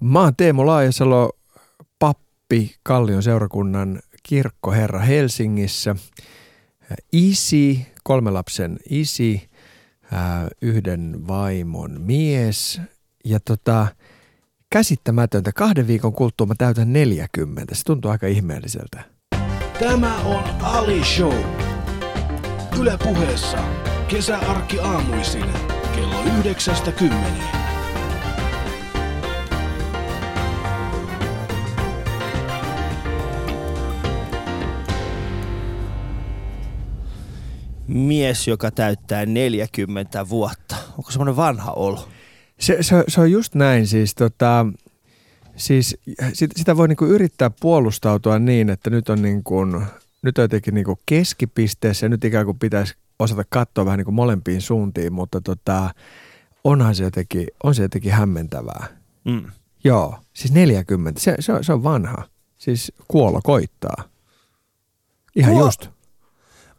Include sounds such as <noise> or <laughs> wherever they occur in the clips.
Mä oon Teemu Laajasalo, pappi Kallion seurakunnan kirkkoherra Helsingissä. Isi, kolme lapsen isi, yhden vaimon mies ja tota, käsittämätöntä. Kahden viikon kuluttua mä täytän 40. Se tuntuu aika ihmeelliseltä. Tämä on Ali Show. Yle puheessa. Kesäarkki aamuisin kello 9.10. mies, joka täyttää 40 vuotta. Onko semmoinen vanha olo? Se, se, se on just näin siis. Tota, siis sit, sitä voi niinku yrittää puolustautua niin, että nyt on, niinku, nyt on jotenkin niinku keskipisteessä ja nyt ikään kuin pitäisi osata katsoa vähän niinku molempiin suuntiin, mutta tota, onhan se jotenkin, on se jotenkin hämmentävää. Mm. Joo, siis 40, se, se, on, se on vanha. Siis kuolo koittaa. Ihan Kuo- just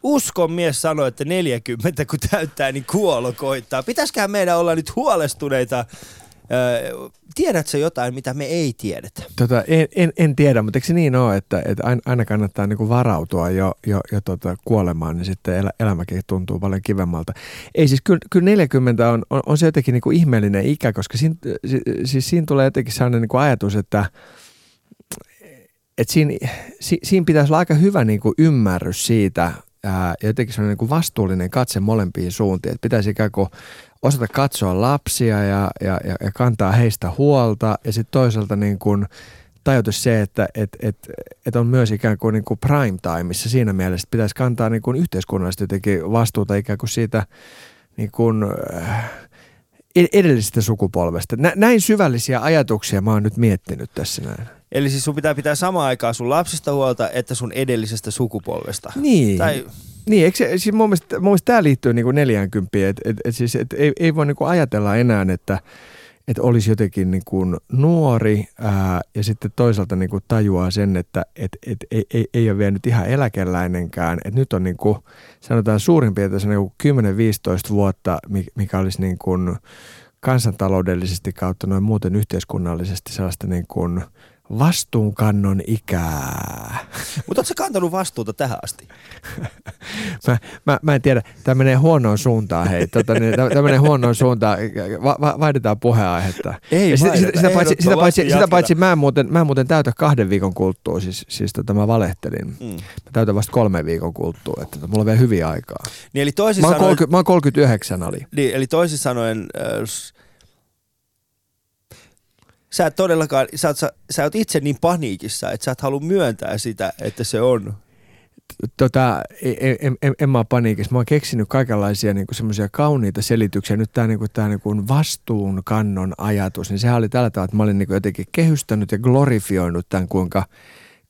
uskon mies sanoi, että 40 kun täyttää, niin kuolo koittaa. Pitäisiköhän meidän olla nyt huolestuneita tiedätkö jotain, mitä me ei tiedetä? Tota, en, en, en tiedä, mutta eikö se niin ole, että, että aina kannattaa niinku varautua jo, jo, jo tota kuolemaan, niin sitten elä, elämäkin tuntuu paljon kivemmalta. Ei siis, kyllä, kyllä 40 on, on, on se jotenkin niinku ihmeellinen ikä, koska siinä, siis siinä tulee jotenkin sellainen niinku ajatus, että että siinä, si, siinä pitäisi olla aika hyvä niinku ymmärrys siitä, ää, jotenkin sellainen niin vastuullinen katse molempiin suuntiin. Että pitäisi ikään kuin osata katsoa lapsia ja, ja, ja, ja kantaa heistä huolta ja sitten toisaalta niin kuin tajuta se, että et, et, et on myös ikään kuin, niin kuin prime timeissa siinä mielessä, että pitäisi kantaa niin kuin yhteiskunnallisesti jotenkin vastuuta ikään kuin siitä niin kuin, äh, edellisestä sukupolvesta. Nä, näin syvällisiä ajatuksia mä oon nyt miettinyt tässä näin. Eli siis sun pitää pitää samaan aikaan sun lapsista huolta, että sun edellisestä sukupolvesta. Niin. Tai... Niin, eikö se, siis mun mielestä, mun mielestä tämä liittyy niin kuin 40, että et, et siis, et ei, ei voi niin kuin ajatella enää, että et olisi jotenkin niin kuin nuori ää, ja sitten toisaalta niin kuin tajuaa sen, että et, et, ei, ei, ei ole vielä nyt ihan eläkeläinenkään. Et nyt on niin kuin, sanotaan suurin piirtein niin 10-15 vuotta, mikä olisi niin kuin kansantaloudellisesti kautta noin muuten yhteiskunnallisesti sellaista niin kuin – vastuunkannon ikää. Mutta oletko kantanut vastuuta tähän asti? <laughs> mä, mä, mä, en tiedä. Tämä menee huonoon suuntaan. Hei. Tota, niin, tämä menee huonoon suuntaan. Va, va, vaihdetaan puheenaihetta. Ei sitä, sitä, sitä, paitsi, sitä, paitsi, sitä paitsi mä en, muuten, mä en muuten täytä kahden viikon kuluttua. Siis, siis tota, mä valehtelin. Mm. Mä täytän vasta kolmen viikon kuluttua. Että, tota, mulla on vielä hyviä aikaa. Niin, eli toisin mä, oon sanoen, 30, mä oon 39 oli. Niin, eli toisin sanoen... Äh, sä et todellakaan, sä oot, sä, sä oot itse niin paniikissa, että sä et halua myöntää sitä, että se on. Tota, en, en, en, en mä ole paniikissa. Mä oon keksinyt kaikenlaisia niin semmoisia kauniita selityksiä. Nyt tämä niin tää, niin vastuunkannon ajatus, niin sehän oli tällä tavalla, että mä olin niin jotenkin kehystänyt ja glorifioinut tämän, kuinka –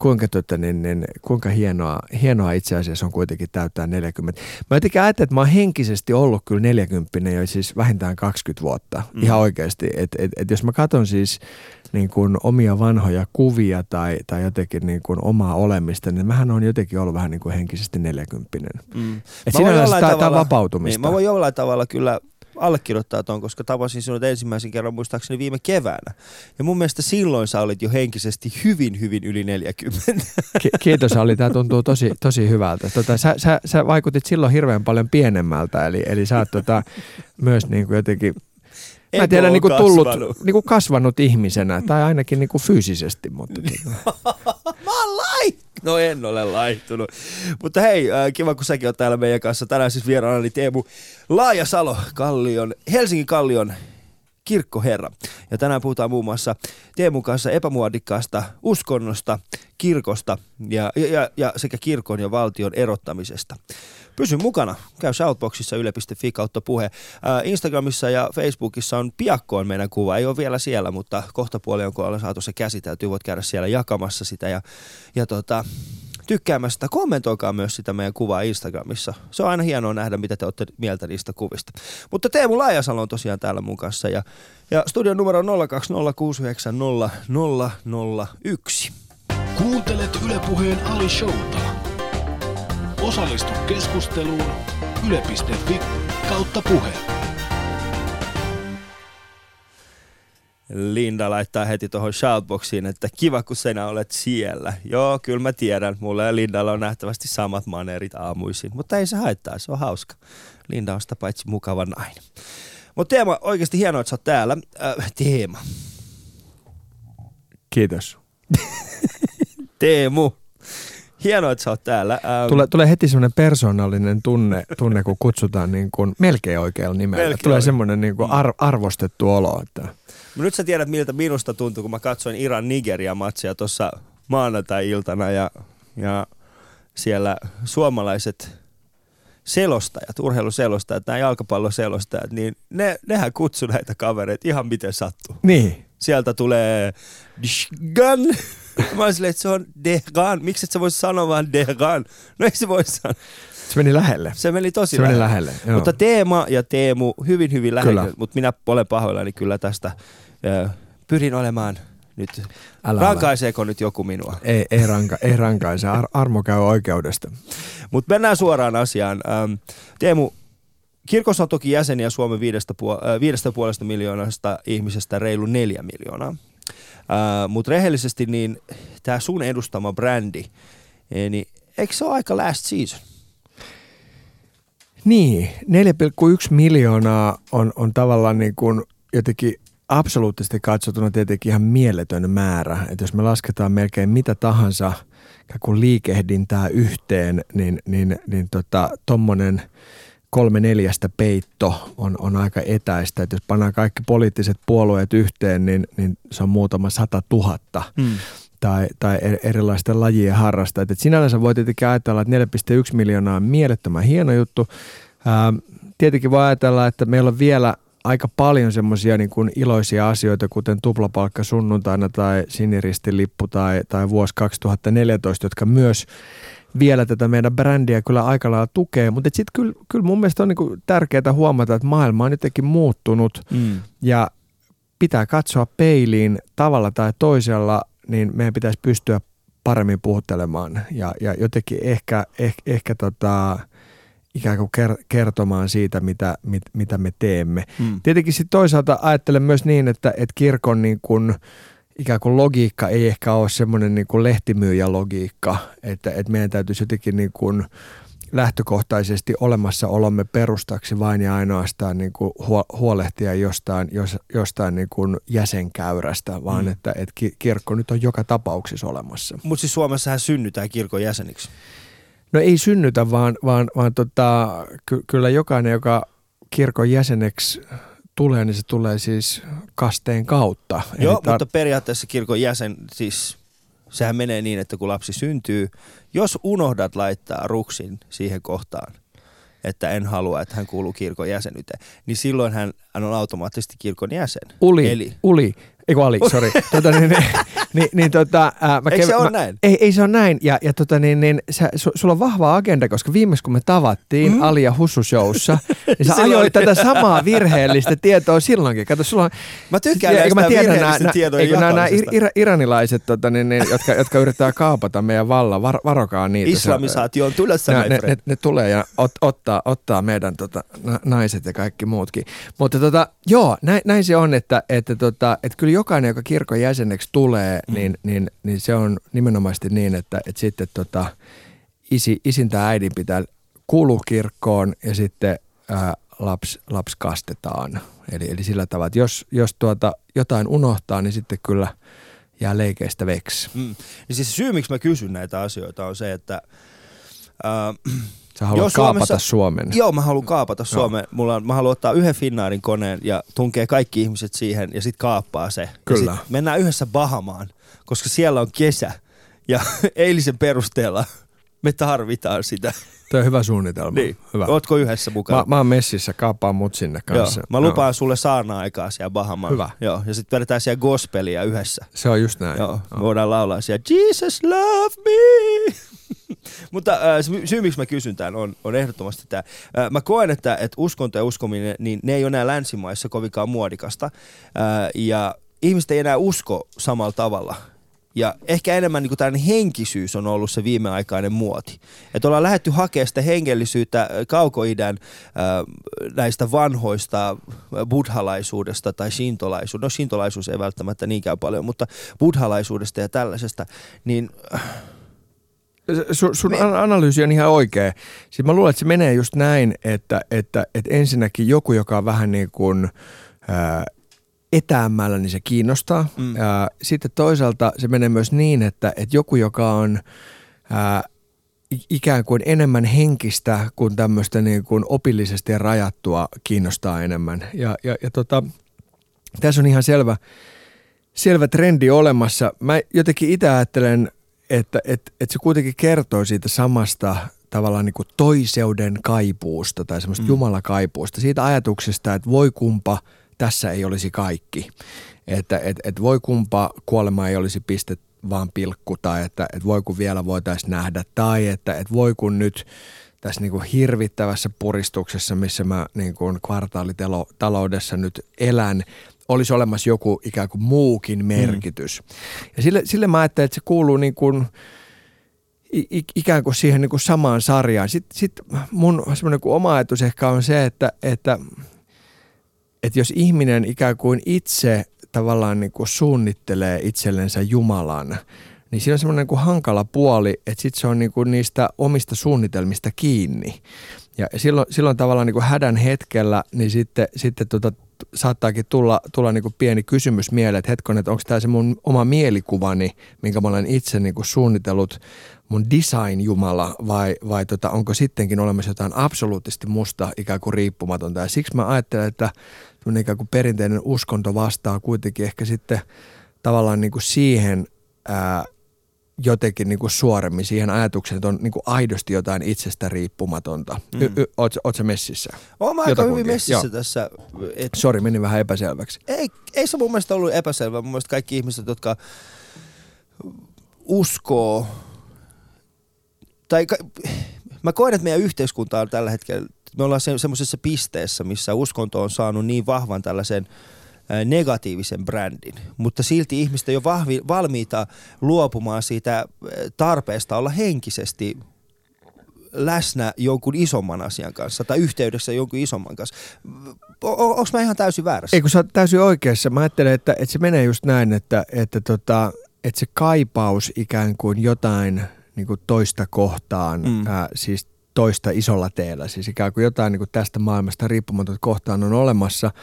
kuinka, tota, niin, niin, kuinka hienoa, hienoa itse asiassa on kuitenkin täyttää 40. Mä jotenkin ajattelin, että mä oon henkisesti ollut kyllä 40 jo siis vähintään 20 vuotta. Mm. Ihan oikeasti. Että et, et jos mä katson siis niin kuin omia vanhoja kuvia tai, tai jotenkin niin kuin omaa olemista, niin mähän on jotenkin ollut vähän niin kuin henkisesti 40. Mm. Et tämä on vapautumista. Niin, mä voin jollain tavalla kyllä allekirjoittaa tuon, koska tapasin sinut ensimmäisen kerran muistaakseni viime keväänä. Ja mun mielestä silloin sä olit jo henkisesti hyvin, hyvin yli 40. Kiitos Ali, tämä tuntuu tosi, tosi hyvältä. Tota, sä, sä, sä, vaikutit silloin hirveän paljon pienemmältä, eli, eli sä oot tota, myös niin kuin jotenkin Mä en tiedä, niin kuin tullut, niin kuin kasvanut ihmisenä, tai ainakin niin kuin fyysisesti. Mutta <laughs> tota. Mä oon lai! <laughs> No en ole laihtunut. Mutta hei, äh, kiva kun säkin oot täällä meidän kanssa. Tänään siis vieraana Teemu Laajasalo, Kallion, Helsingin Kallion kirkkoherra. Ja tänään puhutaan muun muassa Teemun kanssa epämuodikkaasta uskonnosta, kirkosta ja, ja, ja sekä kirkon ja valtion erottamisesta. Pysy mukana. Käy Shoutboxissa yle.fi kautta puhe. Äh, Instagramissa ja Facebookissa on piakkoon meidän kuva. Ei ole vielä siellä, mutta kohta puoli on, kun ollaan saatu se käsitelty. Voit käydä siellä jakamassa sitä ja, ja tota, tykkäämästä. Kommentoikaa myös sitä meidän kuvaa Instagramissa. Se on aina hienoa nähdä, mitä te olette mieltä niistä kuvista. Mutta Teemu Laajasalo on tosiaan täällä mun kanssa ja, ja studion numero on 020690001. Kuuntelet Ylepuheen Ali Showta. Osallistu keskusteluun yle.fi kautta puhe. Linda laittaa heti tuohon shoutboxiin, että kiva kun sinä olet siellä. Joo, kyllä mä tiedän. Mulla ja Lindalla on nähtävästi samat maneerit aamuisin, mutta ei se haittaa, se on hauska. Linda on sitä paitsi mukava nainen. Mutta Teema, oikeasti hienoa, että sä oot täällä. Äh, teema. Kiitos. <laughs> Teemu. Hienoa, että sä oot täällä. Ähm, tulee, tulee heti semmoinen persoonallinen tunne, tunne, kun kutsutaan niin kuin melkein oikealla nimellä. Melkein tulee semmoinen niin kuin ar- arvostettu olo. Että... No nyt sä tiedät, miltä minusta tuntui, kun mä katsoin Iran-Nigeria-matsia tuossa maanantai-iltana ja, ja siellä suomalaiset selostajat, urheiluselostajat, nämä jalkapalloselostajat, niin ne, nehän kutsu näitä kavereita ihan miten sattuu. Niin. Sieltä tulee Dishgan. <laughs> Mä olin silleen, että se on Dehgan. Miksi et sä voisi sanoa vaan Dehgan? No ei se voi sanoa. Se meni lähelle. Se meni tosi se lähelle. Meni lähelle joo. Mutta Teema ja Teemu hyvin hyvin lähelle, mutta minä olen pahoillani kyllä tästä. Pyrin olemaan nyt. Älä Rankaiseeko nyt joku minua? Ei, ei, ranka, ei rankaise. Ar- armo käy oikeudesta. Mutta mennään suoraan asiaan. Ähm, Teemu, kirkossa on toki jäseniä Suomen viidestä, puol- äh, viidestä puolesta miljoonasta ihmisestä reilu neljä miljoonaa. Äh, Mutta rehellisesti niin tämä sun edustama brändi, eh, niin eikö se ole aika last season? Niin, 4,1 miljoonaa on, on tavallaan niin kuin jotenkin absoluuttisesti katsottuna tietenkin ihan mieletön määrä. Että jos me lasketaan melkein mitä tahansa kuin liikehdintää yhteen, niin, niin, niin tota, kolme neljästä peitto on, on aika etäistä. Että jos pannaan kaikki poliittiset puolueet yhteen, niin, niin se on muutama sata tuhatta. Mm tai, tai erilaisten lajien harrastajat. Et sinällänsä voi tietenkin ajatella, että 4,1 miljoonaa on mielettömän hieno juttu. Ää, tietenkin voi ajatella, että meillä on vielä aika paljon semmoisia niin kuin iloisia asioita, kuten tuplapalkka sunnuntaina tai siniristilippu tai, tai vuosi 2014, jotka myös vielä tätä meidän brändiä kyllä aika lailla tukee. Mutta sitten kyllä, kyllä mun mielestä on niin tärkeää huomata, että maailma on jotenkin muuttunut mm. ja pitää katsoa peiliin tavalla tai toisella, niin meidän pitäisi pystyä paremmin puhuttelemaan ja, ja jotenkin ehkä, ehkä, ehkä tota, ikään kuin kertomaan siitä, mitä, mit, mitä me teemme. Hmm. Tietenkin sitten toisaalta ajattelen myös niin, että, että kirkon niin kuin, ikään kuin logiikka ei ehkä ole semmoinen niin kuin lehtimyyjä logiikka, että, että meidän täytyisi jotenkin niin kuin lähtökohtaisesti olemassaolomme perustaksi vain ja ainoastaan niin kuin huolehtia jostain, jos, jostain niin kuin jäsenkäyrästä, vaan mm. että, että kirkko nyt on joka tapauksessa olemassa. Mutta siis Suomessahan synnytään kirkon jäseniksi. No ei synnytä, vaan, vaan, vaan tota, ky- kyllä jokainen, joka kirkon jäseneksi tulee, niin se tulee siis kasteen kautta. Joo, tar- mutta periaatteessa kirkon jäsen, siis sehän menee niin, että kun lapsi syntyy, jos unohdat laittaa ruksin siihen kohtaan, että en halua, että hän kuuluu kirkon jäsenyyteen, niin silloin hän, hän on automaattisesti kirkon jäsen. Uli, Eli, uli. Eikö Ali, <laughs> sori. tota, niin, niin, niin, niin, tota, ää, mä Eikö se ole näin? Ei, ei se ole näin. Ja, ja tota, niin, niin, sä, su, sulla on vahva agenda, koska viimeis kun me tavattiin mm. Ali ja Hussu showssa, niin sä <laughs> ajoit tätä samaa virheellistä tietoa silloinkin. Kato, sulla on, mä tykkään näistä mä tiedän, nää, tietojen nämä, nämä ir, iranilaiset, tota, niin, niin, jotka, jotka yrittää kaapata meidän vallan, var, varokaa niitä. Islamisaatio on tulossa, ne, ne, ne, ne, tulee ja ot, ottaa, ottaa meidän tota, naiset ja kaikki muutkin. Mutta tota, joo, näin, näin se on, että, että, tota, että kyllä jokainen, joka kirkon jäseneksi tulee, mm. niin, niin, niin se on nimenomaisesti niin, että, että sitten tota, isi, isin tai äidin pitää kuulua kirkkoon ja sitten ää, lapsi, lapsi kastetaan. Eli, eli sillä tavalla, että jos, jos tuota, jotain unohtaa, niin sitten kyllä jää leikeistä veksi. Mm. Niin siis syy, miksi mä kysyn näitä asioita on se, että... Äh, Sä haluat Joo, kaapata Suomessa, Suomen. Joo, mä haluan kaapata Suomen. Mulla on, mä haluan ottaa yhden Finnaarin koneen ja tunkee kaikki ihmiset siihen ja sitten kaappaa se. Kyllä. mennään yhdessä Bahamaan, koska siellä on kesä. Ja <laughs> eilisen perusteella me tarvitaan sitä. Tuo on hyvä suunnitelma. Niin. Hyvä. Ootko yhdessä mukana? Mä, mä oon messissä, kaappaan mut sinne kanssa. Joo. Mä lupaan Joo. sulle saarna-aikaa siellä Bahamaan. Hyvä. Joo. Ja sitten vedetään siellä gospelia yhdessä. Se on just näin. Joo. Me voidaan laulaa siellä Jesus love me. <laughs> Mutta äh, syy, miksi mä kysyn tämän, on, on ehdottomasti tämä. Äh, mä koen, että, että uskonto ja uskominen, niin ne ei ole enää länsimaissa kovinkaan muodikasta. Äh, ja ihmiset ei enää usko samalla tavalla Ja ehkä enemmän niin tällainen henkisyys on ollut se viimeaikainen muoti. Että ollaan lähdetty hakemaan sitä hengellisyyttä kaukoidän äh, näistä vanhoista buddhalaisuudesta tai shintolaisuudesta. No shintolaisuus ei välttämättä niinkään paljon, mutta buddhalaisuudesta ja tällaisesta. Niin sun, sun Me... analyysi on ihan oikea. Siis mä luulen, että se menee just näin, että, että, että ensinnäkin joku, joka on vähän niin kuin ää, etäämällä, niin se kiinnostaa. Mm. Ää, sitten toisaalta se menee myös niin, että, että joku, joka on ää, ikään kuin enemmän henkistä kuin tämmöistä niin kuin opillisesti rajattua kiinnostaa enemmän. Ja, ja, ja tota, tässä on ihan selvä, selvä trendi olemassa. Mä jotenkin itse ajattelen että et, et se kuitenkin kertoo siitä samasta tavallaan niin kuin toiseuden kaipuusta tai semmoista mm. jumalakaipuusta, siitä ajatuksesta, että voi kumpa tässä ei olisi kaikki. Että et, et voi kumpa kuolema ei olisi piste vaan pilkku tai että et voi kun vielä voitaisiin nähdä tai että et voi kun nyt tässä niin kuin hirvittävässä puristuksessa, missä mä niin kuin kvartaalitaloudessa nyt elän, olisi olemassa joku ikään kuin muukin mm. merkitys. Mm. Ja sille, sille mä ajattelen, että se kuuluu niin kuin, ikään kuin siihen niin kuin samaan sarjaan. Sitten sit mun semmoinen oma ajatus ehkä on se, että, että, että jos ihminen ikään kuin itse tavallaan niin kuin suunnittelee itsellensä Jumalan, niin siinä on semmoinen niin hankala puoli, että sitten se on niin kuin niistä omista suunnitelmista kiinni. Ja silloin, silloin tavallaan niin kuin hädän hetkellä, niin sitten, sitten tota, saattaakin tulla, tulla niin kuin pieni kysymys mieleen, että hetkon, että onko tämä se mun oma mielikuvani, minkä mä olen itse niin kuin suunnitellut mun design-jumala vai, vai tota, onko sittenkin olemassa jotain absoluuttisesti musta ikään kuin riippumatonta. Ja siksi mä ajattelen, että ikään kuin perinteinen uskonto vastaa kuitenkin ehkä sitten tavallaan niin kuin siihen ää, jotenkin niin kuin suoremmin siihen ajatukseen, että on niin kuin aidosti jotain itsestä riippumatonta. Mm. Y- y- oot, oot sä messissä? Oon mä aika hyvin messissä Joo. tässä. Et... Sori, meni vähän epäselväksi. Ei, ei se mun mielestä ollut epäselvä. Mun mielestä kaikki ihmiset, jotka uskoo, tai ka- mä koen, että meidän yhteiskunta on tällä hetkellä, me ollaan se, semmoisessa pisteessä, missä uskonto on saanut niin vahvan tällaisen – negatiivisen brändin, mutta silti ihmiset ei ole vahvi, valmiita luopumaan siitä tarpeesta olla henkisesti läsnä jonkun isomman asian kanssa tai yhteydessä jonkun isomman kanssa. Onko mä ihan täysin väärässä? Ei kun sä oot täysin oikeassa. Mä ajattelen, että, että se menee just näin, että, että, tota, että se kaipaus ikään kuin jotain niin kuin toista kohtaan, mm. ää, siis toista isolla teellä, siis ikään kuin jotain niin kuin tästä maailmasta riippumatonta kohtaan on olemassa –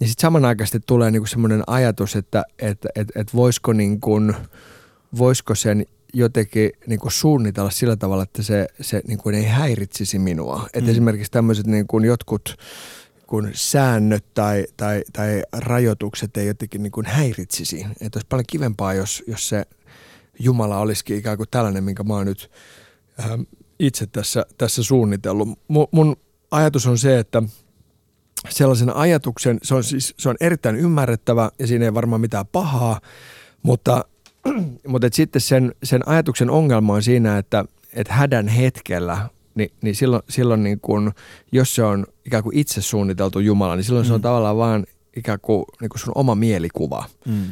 niin sitten samanaikaisesti tulee niinku semmoinen ajatus, että et, et, et voisiko, niinku, voisiko sen jotenkin niinku suunnitella sillä tavalla, että se, se niinku ei häiritsisi minua. Et mm. Esimerkiksi tämmöiset niinku jotkut kun säännöt tai, tai, tai rajoitukset ei jotenkin niin kuin häiritsisi. Että olisi paljon kivempaa, jos, jos se Jumala olisikin ikään kuin tällainen, minkä mä oon nyt äh, itse tässä, tässä suunnitellut. Mun, mun ajatus on se, että – sellaisen ajatuksen, se on, siis, se on erittäin ymmärrettävä ja siinä ei varmaan mitään pahaa, mutta, <clears throat> mutta et sitten sen, sen ajatuksen ongelma on siinä, että, että hädän hetkellä niin, niin silloin, silloin niin kun, jos se on ikään kuin itse suunniteltu Jumala, niin silloin mm. se on mm. tavallaan vaan ikään kuin, niin kuin sun oma mielikuva. Mm.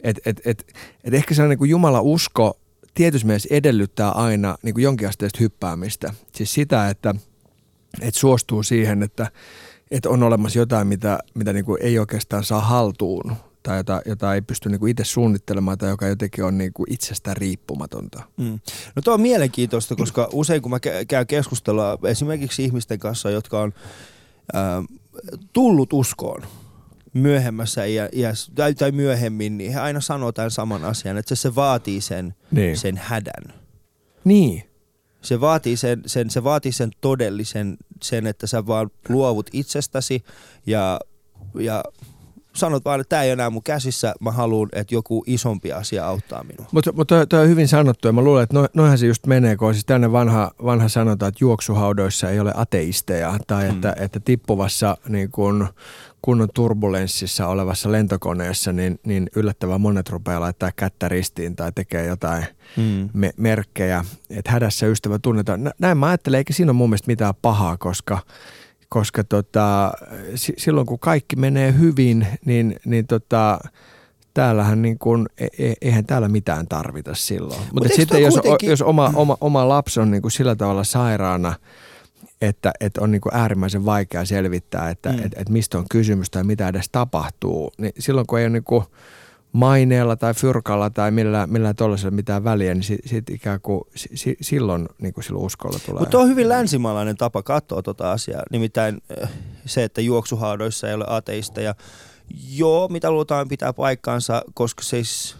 Et, et, et, et ehkä se niin kuin Jumala usko tietysti mielessä edellyttää aina niin kuin jonkinasteista hyppäämistä. Siis sitä, että, että suostuu siihen, että että on olemassa jotain, mitä, mitä niin kuin ei oikeastaan saa haltuun tai jota, jota ei pysty niin kuin itse suunnittelemaan tai joka jotenkin on niin kuin itsestään riippumatonta. Mm. No tuo on mielenkiintoista, koska usein kun mä käyn keskustelua esimerkiksi ihmisten kanssa, jotka on äh, tullut uskoon myöhemmässä iässä tai, tai myöhemmin, niin he aina sanoo tämän saman asian, että se, se vaatii sen, niin. sen hädän. Niin. Se vaatii sen, sen, se vaatii sen todellisen, sen, että sä vaan luovut itsestäsi ja, ja sanot vaan, että tämä ei enää mun käsissä, mä haluan, että joku isompi asia auttaa minua. Mutta mut toi, on hyvin sanottu ja mä luulen, että no, noihän se just menee, kun siis tänne vanha, vanha sanotaan, että juoksuhaudoissa ei ole ateisteja tai hmm. että, että tippuvassa niin kun, kunnon turbulenssissa olevassa lentokoneessa, niin, niin yllättävän monet rupeaa laittaa kättä ristiin tai tekee jotain mm. me- merkkejä, että hädässä ystävä tunnetaan. Näin mä ajattelen, eikä siinä ole mun mielestä mitään pahaa, koska, koska tota, silloin kun kaikki menee hyvin, niin, niin tota, täällähän niin kuin, e, e, eihän täällä mitään tarvita silloin. Mutta Mut sitten jos, kuitenkin... jos oma, oma, oma lapsi on niin kuin sillä tavalla sairaana, että, että on niin kuin äärimmäisen vaikea selvittää, että mm. että, että mistä on kysymys tai mitä edes tapahtuu, niin silloin kun ei ole niin kuin maineella tai fyrkalla tai millään, millään tuollaisella mitään väliä, niin sit, sit ikään kuin si, silloin, niin kuin silloin uskolla tulee. Mutta on hyvin länsimaalainen tapa katsoa tuota asiaa, nimittäin eh, se, että juoksuhaadoissa ei ole ateisteja. Joo, mitä luultaan pitää paikkaansa, koska siis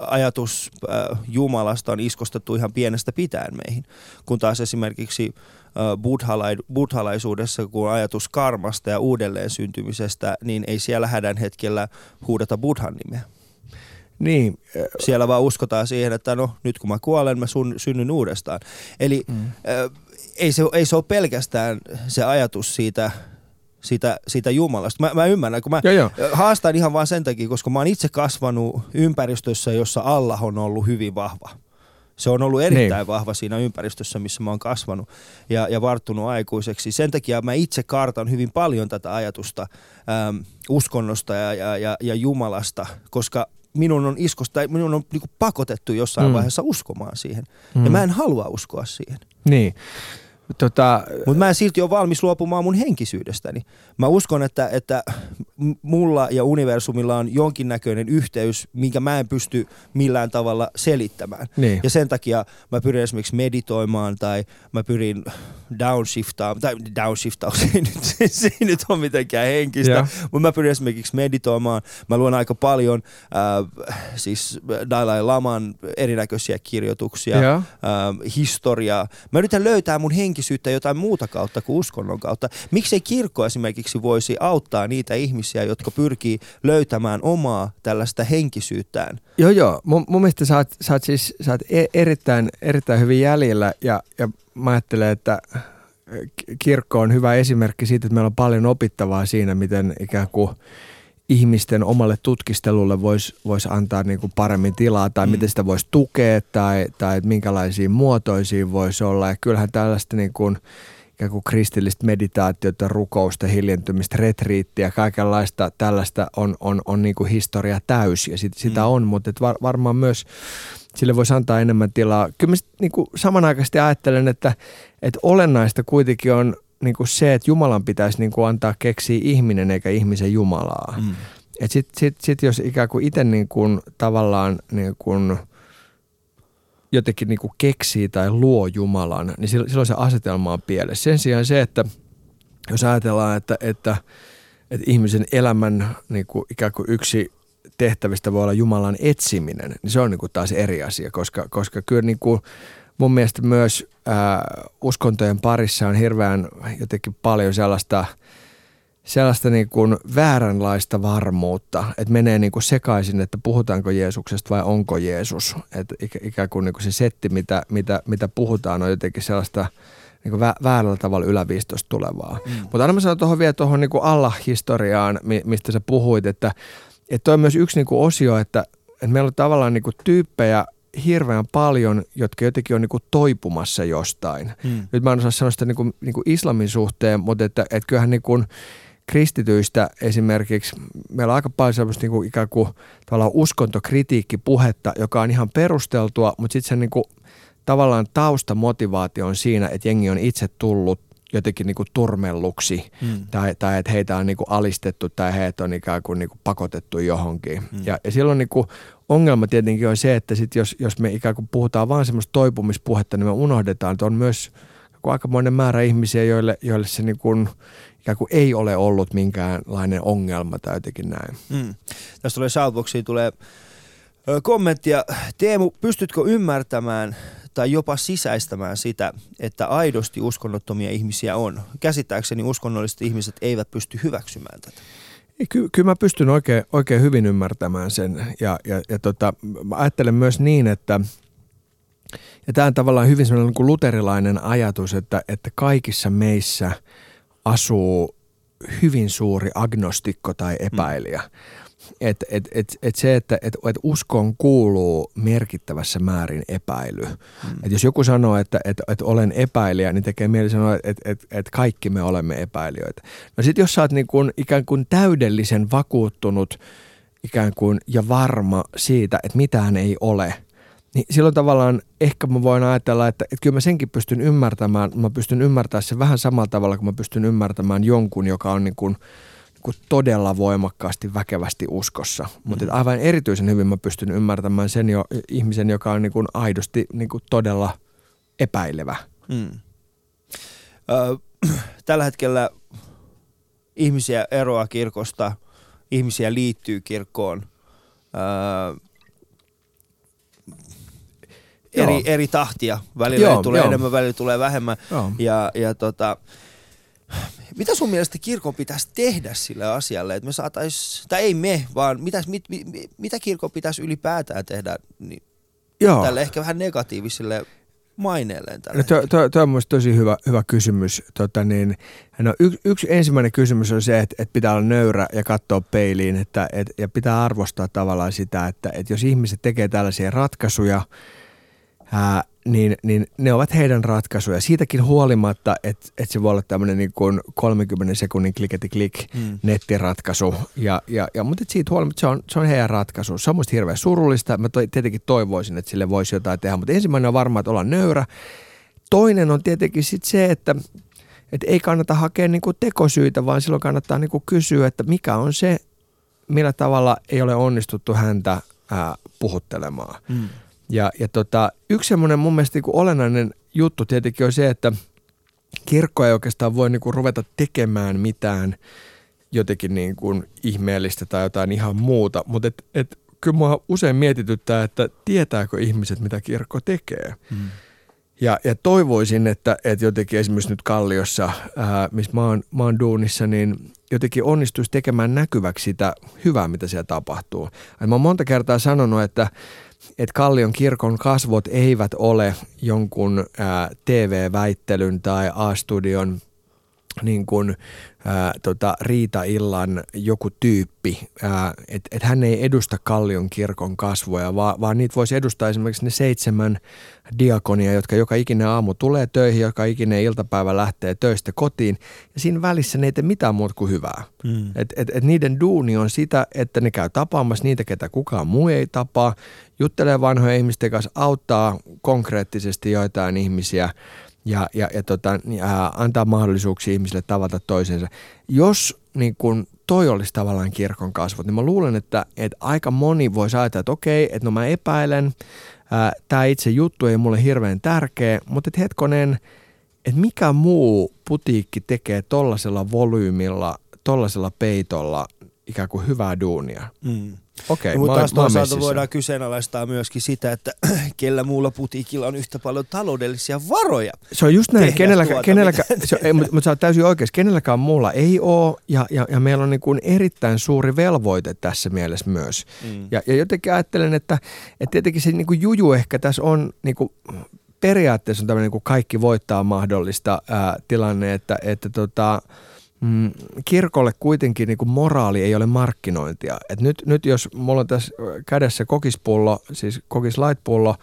ajatus äh, Jumalasta on iskostettu ihan pienestä pitäen meihin, kun taas esimerkiksi äh, buddhalaisuudessa, kun ajatus karmasta ja uudelleen syntymisestä, niin ei siellä hädän hetkellä huudata buddhan nimeä. Niin. Siellä vaan uskotaan siihen, että no nyt kun mä kuolen, mä sun, synnyn uudestaan. Eli mm. äh, ei, se, ei se ole pelkästään se ajatus siitä siitä, siitä Jumalasta. Mä, mä ymmärrän, kun mä joo, joo. haastan ihan vaan sen takia, koska mä oon itse kasvanut ympäristössä, jossa Allah on ollut hyvin vahva. Se on ollut erittäin niin. vahva siinä ympäristössä, missä mä oon kasvanut ja, ja varttunut aikuiseksi. Sen takia mä itse kartan hyvin paljon tätä ajatusta äm, uskonnosta ja, ja, ja, ja Jumalasta, koska minun on iskosta, minun on niin pakotettu jossain mm. vaiheessa uskomaan siihen. Mm. Ja mä en halua uskoa siihen. Niin. Tota, Mutta mä en silti ole valmis luopumaan mun henkisyydestäni. Mä uskon, että, että mulla ja universumilla on jonkinnäköinen yhteys, minkä mä en pysty millään tavalla selittämään. Niin. Ja sen takia mä pyrin esimerkiksi meditoimaan tai mä pyrin downshiftaamaan, tai downshiftaus <laughs> ei nyt, se ei nyt ole mitenkään henkistä, mutta mä pyrin esimerkiksi meditoimaan. Mä luen aika paljon äh, siis Dalai Laman erinäköisiä kirjoituksia, äh, historiaa. Mä yritän löytää mun henkisyyttä jotain muuta kautta kuin uskonnon kautta. Miksei kirkko esimerkiksi voisi auttaa niitä ihmisiä, jotka pyrkii löytämään omaa tällaista henkisyyttään? Joo, joo. Mun, mun mielestä sä oot, sä oot siis sä oot e- erittäin, erittäin hyvin jäljellä ja, ja mä ajattelen, että kirkko on hyvä esimerkki siitä, että meillä on paljon opittavaa siinä, miten ikään kuin ihmisten omalle tutkistelulle voisi vois antaa niin kuin paremmin tilaa tai mm. miten sitä voisi tukea tai, tai minkälaisiin muotoisiin voisi olla. Ja kyllähän tällaista niin kuin, ikään kuin kristillistä meditaatiota, rukousta, hiljentymistä, retriittiä, kaikenlaista tällaista on, on, on niin kuin historia täysi ja sit, sitä mm. on, mutta et var, varmaan myös sille voisi antaa enemmän tilaa. Kyllä mä sit, niin kuin samanaikaisesti ajattelen, että, että olennaista kuitenkin on niin kuin se, että Jumalan pitäisi niin kuin antaa keksiä ihminen eikä ihmisen Jumalaa. Mm. Sitten sit, sit jos ikään kuin itse niin kuin, tavallaan niin kuin, jotenkin niin kuin keksii tai luo Jumalan, niin silloin se asetelma on pielessä. Sen sijaan se, että jos ajatellaan, että, että, että ihmisen elämän niin kuin ikään kuin yksi tehtävistä voi olla Jumalan etsiminen, niin se on niin kuin taas eri asia, koska, koska kyllä niin kuin mun mielestä myös ää, uskontojen parissa on hirveän jotenkin paljon sellaista, sellaista niin kuin vääränlaista varmuutta, että menee niin kuin sekaisin, että puhutaanko Jeesuksesta vai onko Jeesus. Että ikään kuin, niin kuin se setti, mitä, mitä, mitä puhutaan, on jotenkin sellaista niin kuin väärällä tavalla yläviistosta tulevaa. Mm. Mutta aina mä sanon tuohon vielä tuohon niin Allah-historiaan, mistä sä puhuit, että että toi on myös yksi niin kuin osio, että, että meillä on tavallaan niin kuin tyyppejä hirveän paljon, jotka jotenkin on niin kuin toipumassa jostain. Hmm. Nyt mä en osaa sanoa sitä niin kuin, niin kuin islamin suhteen, mutta että, että kyllähän niin kuin kristityistä esimerkiksi, meillä on aika paljon sellaista niin kuin ikään kuin tavallaan uskontokritiikkipuhetta, joka on ihan perusteltua, mutta sitten se niin kuin, tavallaan taustamotivaatio on siinä, että jengi on itse tullut jotenkin niin kuin turmelluksi mm. tai, tai että heitä on niin kuin alistettu tai heitä on ikään kuin, niin kuin pakotettu johonkin. Mm. Ja, ja silloin niin kuin ongelma tietenkin on se, että sit jos, jos me ikään kuin puhutaan vaan semmoista toipumispuhetta, niin me unohdetaan, että on myös aikamoinen määrä ihmisiä, joille, joille se niin kuin, ikään kuin ei ole ollut minkäänlainen ongelma tai jotenkin näin. Mm. Tästä tulee Shoutboxiin tulee kommenttia. Teemu, pystytkö ymmärtämään tai jopa sisäistämään sitä, että aidosti uskonnottomia ihmisiä on. Käsittääkseni uskonnolliset ihmiset eivät pysty hyväksymään tätä. Ky- kyllä mä pystyn oikein, oikein hyvin ymmärtämään sen ja, ja, ja tota, mä ajattelen myös niin, että ja tämä on tavallaan hyvin sellainen niin kuin luterilainen ajatus, että, että kaikissa meissä asuu hyvin suuri agnostikko tai epäilijä. Mm et, et, et, et se, että et, et uskoon kuuluu merkittävässä määrin epäily. Mm. Et jos joku sanoo, että et, et olen epäilijä, niin tekee mieli sanoa, että et, et, et kaikki me olemme epäilijöitä. No sitten jos sä oot niin kun, ikään kuin täydellisen vakuuttunut ikään kuin ja varma siitä, että mitään ei ole, niin silloin tavallaan ehkä mä voin ajatella, että, että kyllä mä senkin pystyn ymmärtämään. Mä pystyn ymmärtämään sen vähän samalla tavalla kuin mä pystyn ymmärtämään jonkun, joka on niin kuin, niin kuin todella voimakkaasti, väkevästi uskossa. Mm. Mutta aivan erityisen hyvin mä pystyn ymmärtämään sen jo, ihmisen, joka on niin kuin aidosti niin kuin todella epäilevä. Mm. Ö, <clears throat> tällä hetkellä ihmisiä eroaa kirkosta, ihmisiä liittyy kirkkoon. Eri, eri tahtia. Välillä joo, tulee joo. enemmän, välillä tulee vähemmän. Joo. Ja, ja tota, mitä sun mielestä kirkon pitäisi tehdä sille asialle, että me saatais, tai ei me, vaan mitäs, mit, mit, mitä kirkon pitäisi ylipäätään tehdä niin, Joo. tälle ehkä vähän negatiiviselle maineelleen tällä no, Tuo on mielestäni tosi hyvä, hyvä kysymys. Tota niin, no, y, yksi ensimmäinen kysymys on se, että, että pitää olla nöyrä ja katsoa peiliin että, et, ja pitää arvostaa tavallaan sitä, että, että jos ihmiset tekee tällaisia ratkaisuja – ää, niin, niin ne ovat heidän ratkaisuja. Siitäkin huolimatta, että, että se voi olla tämmöinen niin kuin 30 sekunnin kliketi klik mm. nettiratkaisu. Ja, ja, ja, mutta siitä huolimatta se on, se on heidän ratkaisu. Se on musta hirveän surullista. Mä toi, tietenkin toivoisin, että sille voisi jotain tehdä. Mutta ensimmäinen on varmaan, että olla nöyrä. Toinen on tietenkin sit se, että, että ei kannata hakea niin kuin tekosyitä, vaan silloin kannattaa niin kuin kysyä, että mikä on se, millä tavalla ei ole onnistuttu häntä ää, puhuttelemaan. Mm. Ja, ja tota, yksi semmoinen mun mielestä niin olennainen juttu tietenkin on se, että kirkko ei oikeastaan voi niin kuin ruveta tekemään mitään jotenkin niin kuin ihmeellistä tai jotain ihan muuta, mutta et, et, kyllä mua usein mietityttää, että tietääkö ihmiset, mitä kirkko tekee. Hmm. Ja, ja toivoisin, että, että jotenkin esimerkiksi nyt Kalliossa, ää, missä mä oon, mä oon duunissa, niin jotenkin onnistuisi tekemään näkyväksi sitä hyvää, mitä siellä tapahtuu. mä oon monta kertaa sanonut, että että Kallion kirkon kasvot eivät ole jonkun TV-väittelyn tai A-studion niin kuin, ää, tota, Riita-illan joku tyyppi, että et hän ei edusta Kallion kirkon kasvoja, vaan, vaan niitä voisi edustaa esimerkiksi ne seitsemän diakonia, jotka joka ikinen aamu tulee töihin, joka ikinen iltapäivä lähtee töistä kotiin, ja siinä välissä ne ei tee mitään muuta kuin hyvää. Mm. Et, et, et niiden duuni on sitä, että ne käy tapaamassa niitä, ketä kukaan muu ei tapaa, juttelee vanhojen ihmisten kanssa, auttaa konkreettisesti joitain ihmisiä – ja, ja, ja, tota, ja antaa mahdollisuuksia ihmisille tavata toisensa. Jos niin kun toi olisi tavallaan kirkon kasvot, niin mä luulen, että, että aika moni voisi ajatella, että okei, että no mä epäilen, tämä itse juttu ei mulle hirveän tärkeä, mutta et hetkonen, että mikä muu putiikki tekee tollasella volyymilla, tollasella peitolla ikään kuin hyvää duunia. Mm. Okei, okay, mutta taas toisaalta voidaan kyseenalaistaa myöskin sitä, että <clears throat> kellä muulla putiikilla on yhtä paljon taloudellisia varoja. Se on just näin, kenelläkään, kenelläkään, se, ei, mutta, mutta sä oot täysin oikeassa, kenelläkään muulla ei ole ja, ja, ja meillä on niin kuin erittäin suuri velvoite tässä mielessä myös. Mm. Ja, ja jotenkin ajattelen, että, että tietenkin se niin kuin juju ehkä tässä on niin kuin, periaatteessa on tämmöinen niin kuin kaikki voittaa mahdollista ää, tilanne, että, että tota, mm, kirkolle kuitenkin niin kuin moraali ei ole markkinointia. Et nyt, nyt jos mulla on tässä kädessä kokispullo, siis kokislaitpullo,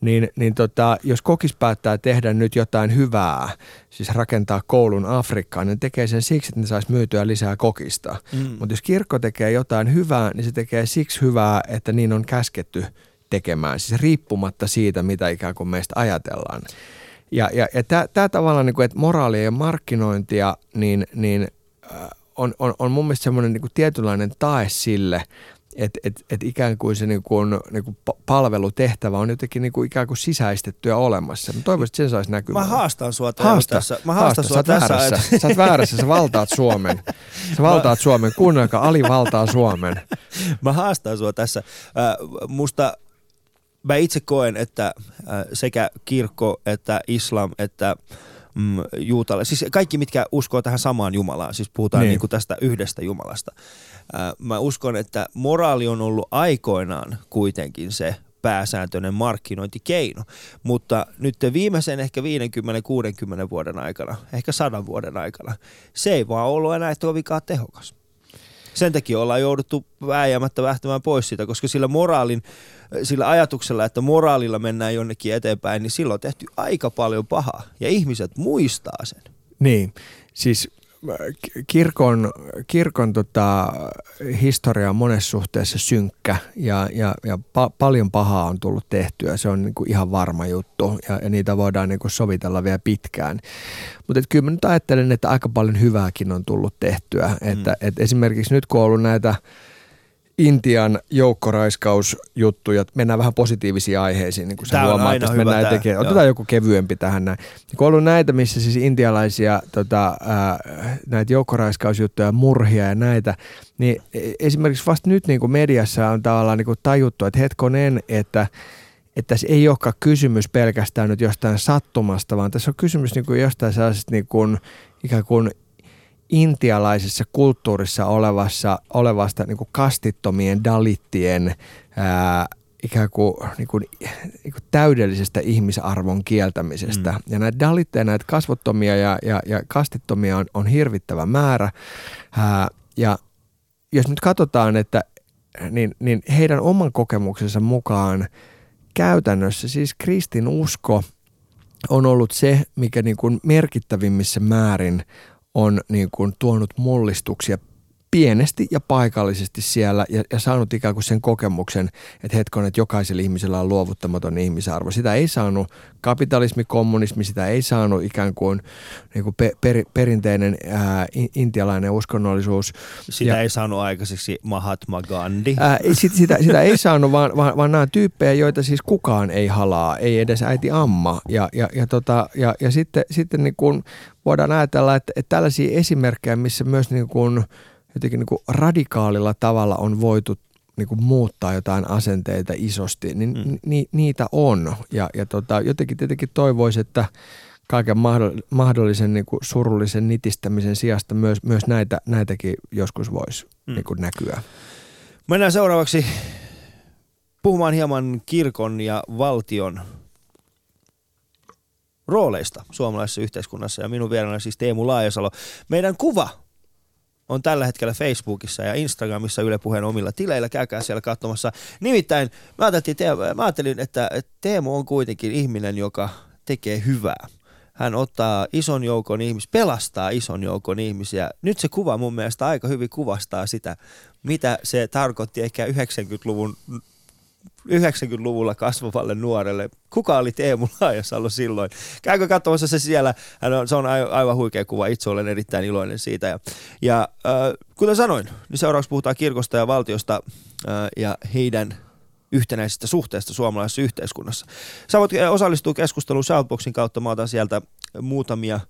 niin, niin tota, jos kokis päättää tehdä nyt jotain hyvää, siis rakentaa koulun Afrikkaan, niin tekee sen siksi, että ne saisi myytyä lisää kokista. Mm. Mutta jos kirkko tekee jotain hyvää, niin se tekee siksi hyvää, että niin on käsketty tekemään, siis riippumatta siitä, mitä ikään kuin meistä ajatellaan. Ja, ja, ja tämä tavallaan, niin kuin, että moraali ja markkinointia, niin, niin äh, on, on, on mun mielestä semmoinen niin kuin tietynlainen tae sille, että et, et ikään kuin se niin kuin, niin kuin palvelutehtävä on jotenkin niin kuin ikään kuin sisäistetty ja olemassa. Mä toivoisin, että sen saisi näkymään. Mä haastan sua Haasta, tässä. Mä haastan haasta, sua sä tässä. Väärässä. Sä oot väärässä, sä valtaat Suomen. Sä valtaat Suomen, kuunnelkaa, Ali valtaa Suomen. Mä haastan sua tässä. Äh, musta mä itse koen, että äh, sekä kirkko että islam että mm, juutalle, siis kaikki mitkä uskoo tähän samaan Jumalaan, siis puhutaan niin. Niin kuin tästä yhdestä Jumalasta. Äh, mä uskon, että moraali on ollut aikoinaan kuitenkin se pääsääntöinen markkinointikeino, mutta nyt viimeisen ehkä 50-60 vuoden aikana, ehkä sadan vuoden aikana, se ei vaan ollut enää kovinkaan tehokas sen takia ollaan jouduttu vääjäämättä lähtemään pois siitä, koska sillä moraalin, sillä ajatuksella, että moraalilla mennään jonnekin eteenpäin, niin silloin on tehty aika paljon pahaa ja ihmiset muistaa sen. Niin, siis kirkon, kirkon tota, historia on monessa suhteessa synkkä ja, ja, ja pa- paljon pahaa on tullut tehtyä. Se on niin kuin ihan varma juttu ja, ja niitä voidaan niin kuin sovitella vielä pitkään. Mutta kyllä mä nyt ajattelen, että aika paljon hyvääkin on tullut tehtyä. Mm. Että, et esimerkiksi nyt kun on ollut näitä – Intian joukkoraiskausjuttuja, mennään vähän positiivisiin aiheisiin, niin kuin sä huomaat, että mennään tekemään. Otetaan joku kevyempi tähän näin. Niin kun on ollut näitä, missä siis intialaisia tota, ää, näitä joukkoraiskausjuttuja, murhia ja näitä, niin e, esimerkiksi vasta nyt niin kuin mediassa on tavallaan niin kuin tajuttu, että hetkonen, että että tässä ei olekaan kysymys pelkästään nyt jostain sattumasta, vaan tässä on kysymys niin kuin jostain sellaisesta niin kuin, ikään kuin intialaisessa kulttuurissa olevassa, olevasta niin kuin kastittomien dalittien ää, ikään kuin, niin kuin, niin kuin täydellisestä ihmisarvon kieltämisestä. Mm. Ja näitä dalitteja, näitä kasvottomia ja, ja, ja kastittomia on, on hirvittävä määrä. Ää, ja jos nyt katsotaan, että niin, niin heidän oman kokemuksensa mukaan käytännössä siis kristin usko on ollut se, mikä niin kuin merkittävimmissä määrin on niin kuin tuonut mullistuksia pienesti ja paikallisesti siellä ja, ja saanut ikään kuin sen kokemuksen, että hetken, että jokaisella ihmisellä on luovuttamaton ihmisarvo. Sitä ei saanut kapitalismi, kommunismi, sitä ei saanut ikään kuin, niin kuin per, perinteinen ää, intialainen uskonnollisuus. Sitä ja, ei saanut aikaiseksi Mahatma Gandhi. Ää, sit, sitä, sitä ei saanut, vaan, vaan, vaan nämä tyyppejä, joita siis kukaan ei halaa, ei edes äiti Amma. Ja, ja, ja, tota, ja, ja sitten, sitten niin kuin voidaan ajatella, että, että tällaisia esimerkkejä, missä myös niin kuin, jotenkin niin kuin radikaalilla tavalla on voitu niin kuin muuttaa jotain asenteita isosti, niin mm. ni, niitä on. Ja, ja tota, jotenkin tietenkin toivoisi, että kaiken mahdollisen niin kuin surullisen nitistämisen sijasta myös, myös näitä, näitäkin joskus voisi mm. niin kuin näkyä. Mennään seuraavaksi puhumaan hieman kirkon ja valtion rooleista suomalaisessa yhteiskunnassa. Ja minun vieraana siis Teemu Laajasalo. Meidän kuva on tällä hetkellä Facebookissa ja Instagramissa Yle Puheen omilla tileillä. Käykää siellä katsomassa. Nimittäin mä ajattelin, mä ajattelin, että Teemu on kuitenkin ihminen, joka tekee hyvää. Hän ottaa ison joukon ihmisiä, pelastaa ison joukon ihmisiä. Nyt se kuva mun mielestä aika hyvin kuvastaa sitä, mitä se tarkoitti ehkä 90-luvun 90-luvulla kasvavalle nuorelle. Kuka oli Teemu Laajasalo silloin? Käykö katsomassa se siellä? Hän on, se on aivan huikea kuva. Itse olen erittäin iloinen siitä. Ja, ja äh, kuten sanoin, niin seuraavaksi puhutaan kirkosta ja valtiosta äh, ja heidän yhtenäisistä suhteista suomalaisessa yhteiskunnassa. Sä voit äh, osallistua keskusteluun Shoutboxin kautta. Mä otan sieltä muutamia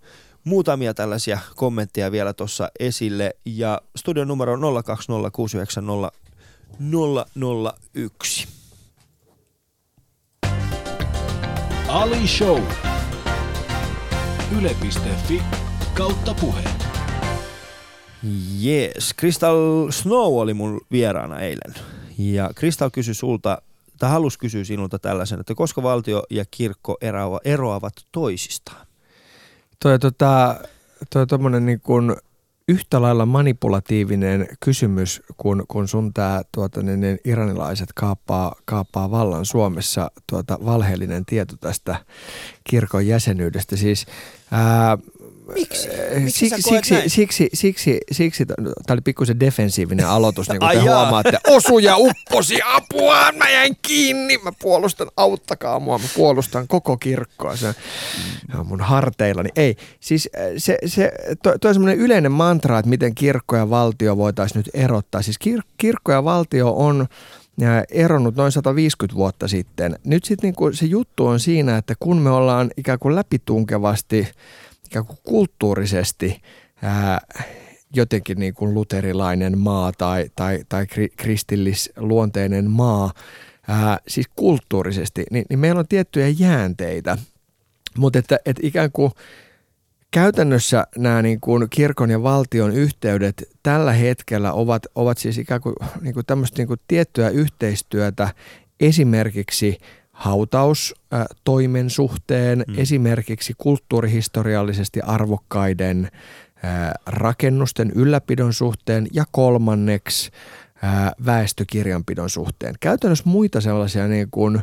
muutamia tällaisia kommentteja vielä tuossa esille. Ja studion numero on 020690001. Ali Show. Yle.fi kautta puheen. Jees, Crystal Snow oli mun vieraana eilen. Ja Crystal kysyi sulta, tai halusi kysyä sinulta tällaisen, että koska valtio ja kirkko eroavat toisistaan? Toi, tota, toi tommonen niin kuin yhtä lailla manipulatiivinen kysymys, kun, kun sun tämä tuota, niin, niin, iranilaiset kaappaa, kaappaa vallan Suomessa tuota, valheellinen tieto tästä kirkon jäsenyydestä. Siis ää, Miksi? Miksi siksi, siksi, siksi, siksi, siksi, tämä oli pikkusen defensiivinen aloitus, niin kuin te huomaatte. Osu ja upposi, apua, mä jäin kiinni, mä puolustan, auttakaa mua, mä puolustan koko kirkkoa. Se on mun harteillani. Ei, siis se, se toi, toi on semmoinen yleinen mantra, että miten kirkko ja valtio voitaisiin nyt erottaa. Siis kir, kirkko ja valtio on eronnut noin 150 vuotta sitten. Nyt sitten niinku se juttu on siinä, että kun me ollaan ikään kuin läpitunkevasti – ikään kuin kulttuurisesti ää, jotenkin niin kuin luterilainen maa tai, tai, tai kristillisluonteinen maa, ää, siis kulttuurisesti, niin, niin meillä on tiettyjä jäänteitä, mutta että, että ikään kuin käytännössä nämä niin kuin kirkon ja valtion yhteydet tällä hetkellä ovat, ovat siis ikään kuin, niin kuin tämmöistä niin kuin tiettyä yhteistyötä esimerkiksi hautaustoimen suhteen, mm. esimerkiksi kulttuurihistoriallisesti arvokkaiden rakennusten ylläpidon suhteen ja kolmanneksi väestökirjanpidon suhteen. Käytännössä muita sellaisia niin kuin,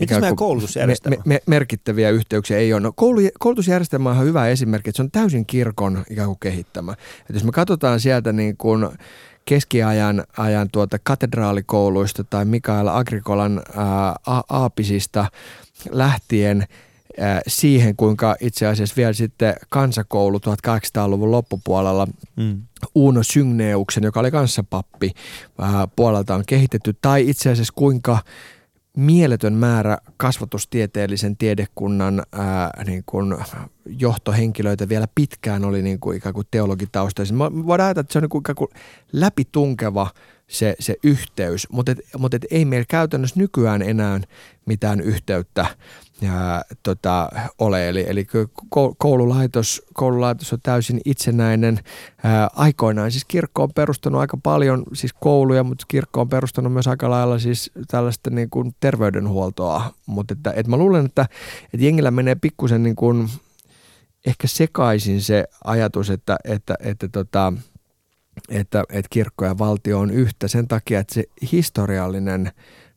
Mitäs meidän koulutusjärjestelmä? Me, me, merkittäviä yhteyksiä ei ole. No, koulu, koulutusjärjestelmä on hyvä esimerkki, että se on täysin kirkon ikään kuin kehittämä. Että jos me katsotaan sieltä niin kuin keskiajan ajan tuota katedraalikouluista tai Mikael Agrikolan ää, aapisista lähtien ää, siihen, kuinka itse asiassa vielä sitten kansakoulu 1800-luvun loppupuolella mm. Uno Synneuksen, joka oli kanssapappi, ää, puolelta on kehitetty, tai itse asiassa kuinka mieletön määrä kasvatustieteellisen tiedekunnan ää, niin kuin johtohenkilöitä vielä pitkään oli niin kuin ikään kuin teologitaustaisia. Voidaan ajatella, että se on niin kuin ikään kuin läpitunkeva se, se yhteys, mutta, et, mutta et ei meillä käytännössä nykyään enää mitään yhteyttä ja, tota, ole. Eli, eli koululaitos, koululaitos on täysin itsenäinen. Ää, aikoinaan siis kirkko on perustanut aika paljon siis kouluja, mutta kirkko on perustanut myös aika lailla siis tällaista niin kuin terveydenhuoltoa. Mutta että, että mä luulen, että, että jengillä menee pikkusen niin kuin ehkä sekaisin se ajatus, että, että, että, tota, että, että kirkko ja valtio on yhtä sen takia, että se historiallinen –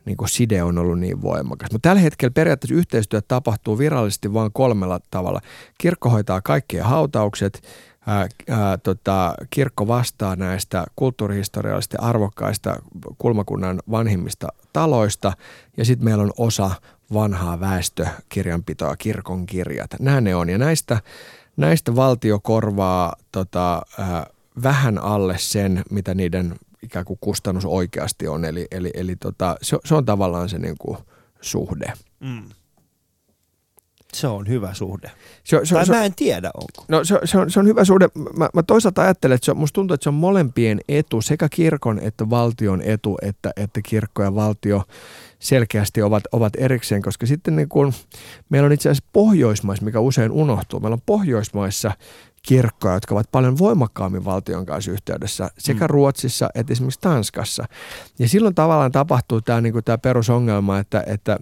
niin kuin side on ollut niin voimakas. Mutta tällä hetkellä periaatteessa yhteistyö tapahtuu virallisesti vain kolmella tavalla. Kirkko hoitaa kaikkien hautaukset, ää, ää, tota, kirkko vastaa näistä kulttuurihistoriallisesti arvokkaista kulmakunnan vanhimmista taloista ja sitten meillä on osa vanhaa väestökirjanpitoa, kirkon kirjat. Nämä ne on ja näistä, näistä valtio korvaa tota, ää, vähän alle sen, mitä niiden ikään kuin kustannus oikeasti on. Eli, eli, eli tota, se, se on tavallaan se niin kuin suhde. Mm. Se on hyvä suhde. Se, se, tai se, mä en tiedä, onko. No se, se, on, se on hyvä suhde. Mä, mä toisaalta ajattelen, että se on, musta tuntuu, että se on molempien etu, sekä kirkon että valtion etu, että, että kirkko ja valtio selkeästi ovat, ovat erikseen, koska sitten niin kuin, meillä on itse asiassa Pohjoismaissa, mikä usein unohtuu, meillä on Pohjoismaissa kirkkoja, jotka ovat paljon voimakkaammin valtion kanssa yhteydessä sekä mm. Ruotsissa että esimerkiksi Tanskassa. Ja silloin tavallaan tapahtuu tämä, niin kuin tämä perusongelma, että, että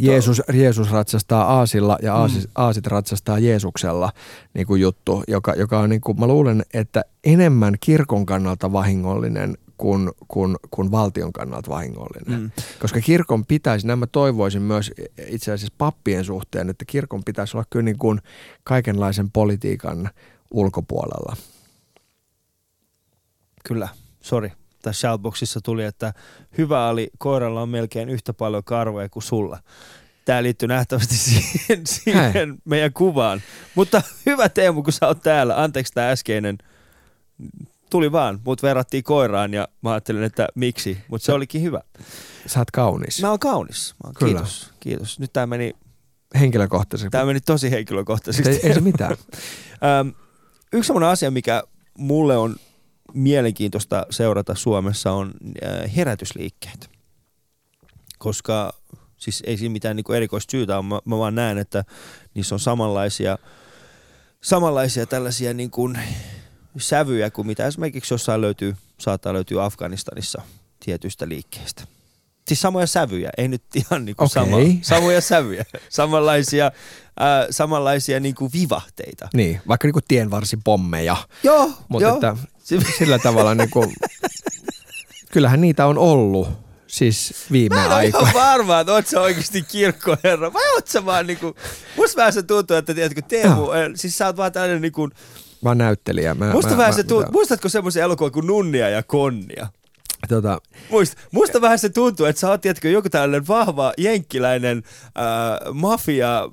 Jeesus, Jeesus ratsastaa aasilla ja aasit, mm. aasit ratsastaa Jeesuksella niin kuin juttu, joka, joka on, niin kuin, mä luulen, että enemmän kirkon kannalta vahingollinen kuin, kuin, kuin valtion kannalta vahingollinen. Mm. Koska kirkon pitäisi, nämä toivoisin myös itse asiassa pappien suhteen, että kirkon pitäisi olla kyllä niin kuin kaikenlaisen politiikan ulkopuolella. Kyllä, sori. Tässä shoutboxissa tuli, että hyvä oli, koiralla on melkein yhtä paljon karvoja kuin sulla. Tämä liittyy nähtävästi <laughs> siihen, siihen meidän kuvaan. Mutta <laughs> hyvä Teemu, kun sä oot täällä. Anteeksi tämä äskeinen tuli vaan, mut verrattiin koiraan ja mä ajattelin, että miksi, mutta se olikin hyvä. Sä oot kaunis. Mä oon kaunis. Mä oon, Kyllä. Kiitos, kiitos. Nyt tää meni... Henkilökohtaisesti. Tää meni tosi henkilökohtaisesti. Ei, ei se mitään. <laughs> Yksi sellainen asia, mikä mulle on mielenkiintoista seurata Suomessa on herätysliikkeet. Koska siis ei siinä mitään niin erikoista syytä mä, mä vaan näen, että niissä on samanlaisia, samanlaisia tällaisia niin kuin sävyjä kuin mitä esimerkiksi jossain löytyy, saattaa löytyä Afganistanissa tietystä liikkeestä. Siis samoja sävyjä, ei nyt ihan niin kuin okay. sama, samoja sävyjä, samanlaisia, äh, samanlaisia niin kuin vivahteita. Niin, vaikka niin kuin tienvarsipommeja. Joo, Mutta joo. Että sillä tavalla niin kuin, kyllähän niitä on ollut siis viime aikoina. Mä en aikoina. ihan varma, että oot sä oikeasti kirkkoherra vai oot sä vaan niinku, musta vähän se tuntuu, että tiedätkö, Teemu, no. siis sä oot vaan tällainen niinku, Mä näyttelijä. Mä, musta mä, vähän mä, se tuntuu, muistatko semmoisen elokuvan kuin Nunnia ja Konnia? Tota, Muist, musta vähän se tuntuu, että sä oot tiedätkö, joku tällainen vahva jenkkiläinen äh, mafia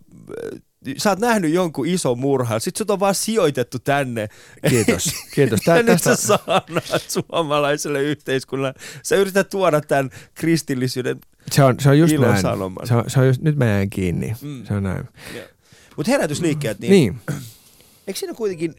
sä oot nähnyt jonkun ison murhan, sit sut on vaan sijoitettu tänne. Kiitos, <laughs> kiitos. Tää, ja tästä... nyt sä saanaat suomalaiselle yhteiskunnalle. Sä yrität tuoda tämän kristillisyyden se on, se on just näin. Se on, se on just, nyt mä jäin kiinni. Mm. Se on näin. Mutta herätysliikkeet, niin, niin. eikö siinä kuitenkin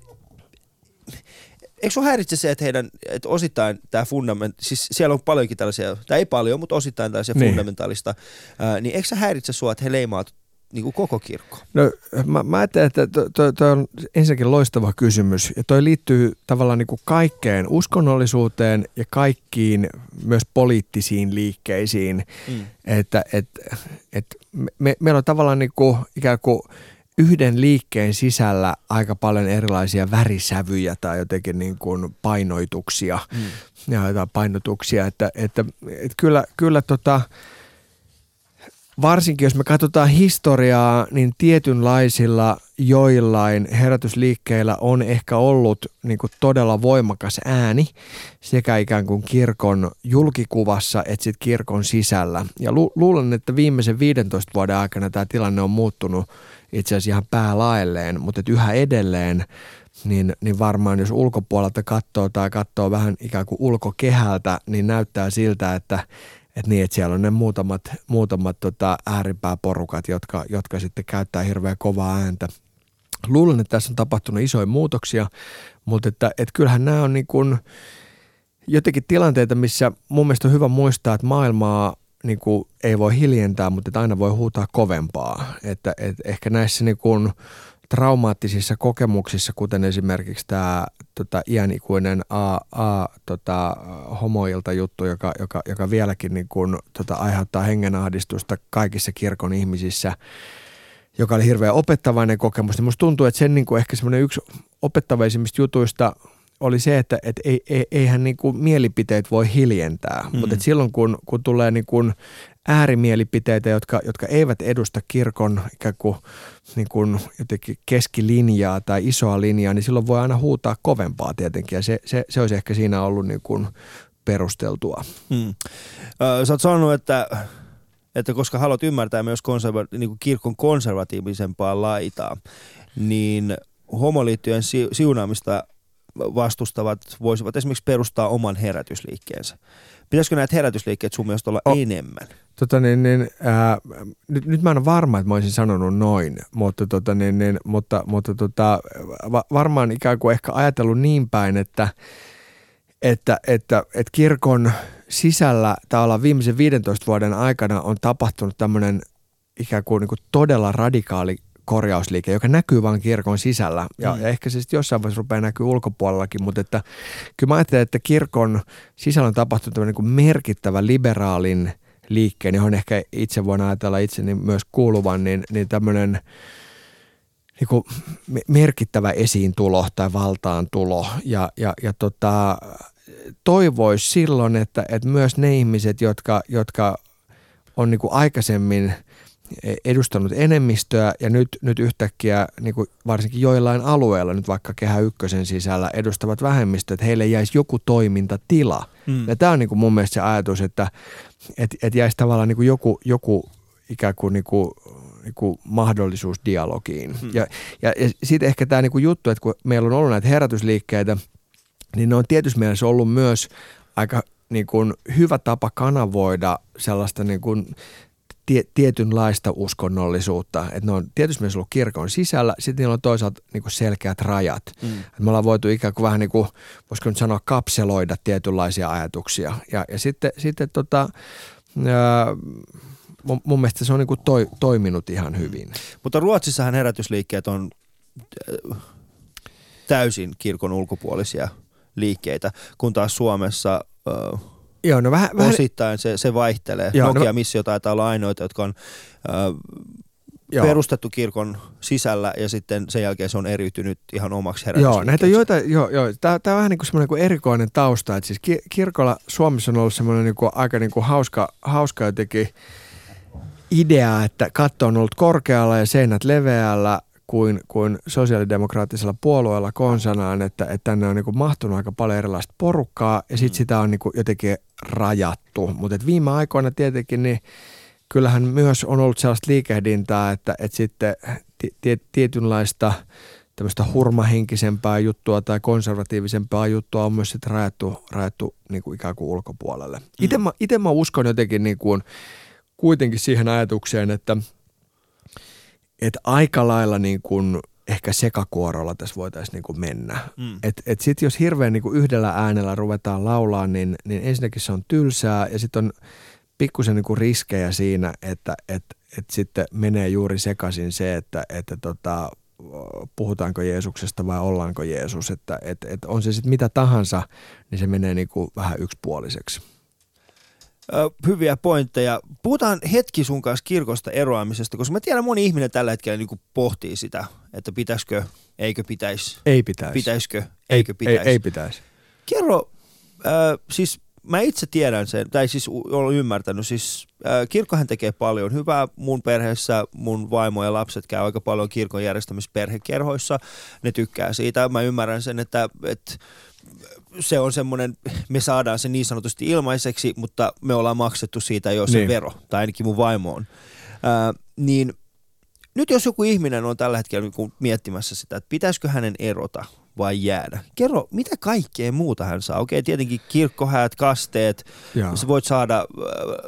eikö sinua häiritse se, että heidän, että osittain tämä fundament, siis siellä on paljonkin tällaisia, tai ei paljon, mutta osittain tällaisia niin. fundamentaalista, ää, niin eikö se häiritse sinua, että he leimaat niin kuin koko kirkko? No mä, mä ajattelen, että toi, toi on ensinnäkin loistava kysymys ja toi liittyy tavallaan niin kuin kaikkeen uskonnollisuuteen ja kaikkiin myös poliittisiin liikkeisiin, mm. että et, et me, meillä on tavallaan niin kuin ikään kuin yhden liikkeen sisällä aika paljon erilaisia värisävyjä tai jotenkin niin kuin painoituksia mm. ja jotain painotuksia, että, että, että kyllä, kyllä tota, varsinkin jos me katsotaan historiaa, niin tietynlaisilla joillain herätysliikkeillä on ehkä ollut niin kuin todella voimakas ääni sekä ikään kuin kirkon julkikuvassa että sitten kirkon sisällä. Ja lu- luulen, että viimeisen 15 vuoden aikana tämä tilanne on muuttunut itse asiassa ihan päälaelleen, mutta että yhä edelleen niin, niin varmaan jos ulkopuolelta katsoo tai katsoo vähän ikään kuin ulkokehältä, niin näyttää siltä, että, että, niin, että siellä on ne muutamat, muutamat tota ääripääporukat, jotka, jotka sitten käyttää hirveän kovaa ääntä. Luulen, että tässä on tapahtunut isoja muutoksia, mutta että, että kyllähän nämä on niin kuin jotenkin tilanteita, missä mun mielestä on hyvä muistaa, että maailmaa niin kuin ei voi hiljentää, mutta että aina voi huutaa kovempaa. Että, että ehkä näissä niin kuin traumaattisissa kokemuksissa, kuten esimerkiksi tämä tota, iänikuinen A, A tota, homoilta juttu, joka, joka, joka vieläkin niin kuin, tota, aiheuttaa hengenahdistusta kaikissa kirkon ihmisissä, joka oli hirveän opettavainen kokemus, niin musta tuntuu, että sen niin kuin ehkä semmoinen yksi opettavaisimmista jutuista oli se, että et ei, ei, eihän niin kuin mielipiteet voi hiljentää, mm. mutta silloin kun, kun tulee niin kuin äärimielipiteitä, jotka, jotka eivät edusta kirkon ikään kuin, niin kuin jotenkin keskilinjaa tai isoa linjaa, niin silloin voi aina huutaa kovempaa tietenkin ja se, se, se olisi ehkä siinä ollut niin kuin perusteltua. Hmm. Sä oot sanonut, että, että koska haluat ymmärtää myös konserva- niin kuin kirkon konservatiivisempaa laitaa, niin homoliittojen siunaamista vastustavat voisivat esimerkiksi perustaa oman herätysliikkeensä. Pitäisikö näitä herätysliikkeet sun mielestä olla o, enemmän? Tota niin, niin, ää, nyt, nyt mä en ole varma, että mä olisin sanonut noin, mutta, tota niin, niin, mutta, mutta tota, va, varmaan ikään kuin ehkä ajatellut niin päin, että, että, että, että kirkon sisällä tavallaan viimeisen 15 vuoden aikana on tapahtunut tämmöinen ikään kuin, niin kuin todella radikaali korjausliike, joka näkyy vain kirkon sisällä. Ja, mm. ja ehkä se sitten jossain vaiheessa rupeaa näkyy ulkopuolellakin, mutta että, kyllä mä ajattelen, että kirkon sisällä on tapahtunut niin kuin merkittävä liberaalin liikkeen, johon ehkä itse voin ajatella itseni myös kuuluvan, niin, niin tämmöinen niin kuin merkittävä esiintulo tai valtaantulo. Ja, ja, ja tota, toivoisi silloin, että, että myös ne ihmiset, jotka, jotka on niin kuin aikaisemmin – edustanut enemmistöä ja nyt, nyt yhtäkkiä niin kuin varsinkin joillain alueilla, nyt vaikka Kehä Ykkösen sisällä edustavat vähemmistöt, että heille jäisi joku toimintatila. Mm. Ja tämä on niin kuin mun mielestä se ajatus, että et, et jäisi tavallaan niin kuin joku, joku ikään kuin, niin kuin niin kuin mahdollisuus dialogiin. Hmm. Ja, ja, ja sitten ehkä tämä niin kuin juttu, että kun meillä on ollut näitä herätysliikkeitä, niin ne on tietysti mielessä ollut myös aika niin kuin hyvä tapa kanavoida sellaista niin kuin tie, tietynlaista uskonnollisuutta. Että ne on tietysti myös ollut kirkon sisällä, sitten niillä on toisaalta niin kuin selkeät rajat. Mm. me ollaan voitu ikään kuin vähän niin kuin, voisiko nyt sanoa, kapseloida tietynlaisia ajatuksia. Ja, ja sitten, sitten tota, ää, mun, mun mielestä se on niin kuin toi, toiminut ihan hyvin. Mutta Ruotsissahan herätysliikkeet on täysin kirkon ulkopuolisia liikkeitä, kun taas Suomessa... Äh, Joo, no vähän, vähän... Osittain se, se vaihtelee. Joo, no- Nokia no... Missio taitaa olla ainoita, jotka on ö, perustettu kirkon sisällä ja sitten sen jälkeen se on eriytynyt ihan omaksi Joo, näitä joita, joo, joo. Tämä, tämä on vähän niin kuin semmoinen kuin erikoinen tausta, että siis kirkolla Suomessa on ollut semmoinen niin kuin, aika niin kuin hauska, hauska jotenkin idea, että katto on ollut korkealla ja seinät leveällä kuin, kuin sosiaalidemokraattisella puolueella konsanaan, että, että tänne on niin kuin mahtunut aika paljon erilaista porukkaa ja sitten mm. sitä on niin kuin jotenkin rajattu. Mutta viime aikoina tietenkin niin kyllähän myös on ollut sellaista liikehdintää, että, että sitten tietynlaista tämmöistä hurmahenkisempää juttua tai konservatiivisempaa juttua on myös sitten rajattu, rajattu niin kuin ikään kuin ulkopuolelle. Mm. Itse mä, ite mä uskon jotenkin niin kuin, kuitenkin siihen ajatukseen, että – että aika lailla niin kuin ehkä sekakuorolla tässä voitaisiin niin kuin mennä. Mm. Että et sitten jos hirveän niin kuin yhdellä äänellä ruvetaan laulaa, niin, niin ensinnäkin se on tylsää ja sitten on pikkusen niin kuin riskejä siinä, että et, et sitten menee juuri sekaisin se, että, että tota, puhutaanko Jeesuksesta vai ollaanko Jeesus. Että et, et on se sitten mitä tahansa, niin se menee niin kuin vähän yksipuoliseksi. Hyviä pointteja. Puhutaan hetki sun kanssa kirkosta eroamisesta, koska mä tiedän moni ihminen tällä hetkellä niin pohtii sitä, että pitäisikö, eikö pitäisi. Ei pitäisi. Pitäisikö, eikö pitäisi. Ei, ei pitäisi. Kerro, äh, siis mä itse tiedän sen, tai siis olen ymmärtänyt, siis äh, kirkkohan tekee paljon hyvää. Mun perheessä mun vaimo ja lapset käy aika paljon kirkon järjestämisperhekerhoissa. Ne tykkää siitä. Mä ymmärrän sen, että, että se on semmoinen, me saadaan se niin sanotusti ilmaiseksi, mutta me ollaan maksettu siitä jo se niin. vero, tai ainakin mun vaimo on. Ää, niin nyt jos joku ihminen on tällä hetkellä niin miettimässä sitä, että pitäisikö hänen erota vai jäädä. Kerro, mitä kaikkea muuta hän saa? Okei, tietenkin kirkkohäät, kasteet, Joo. sä voit saada,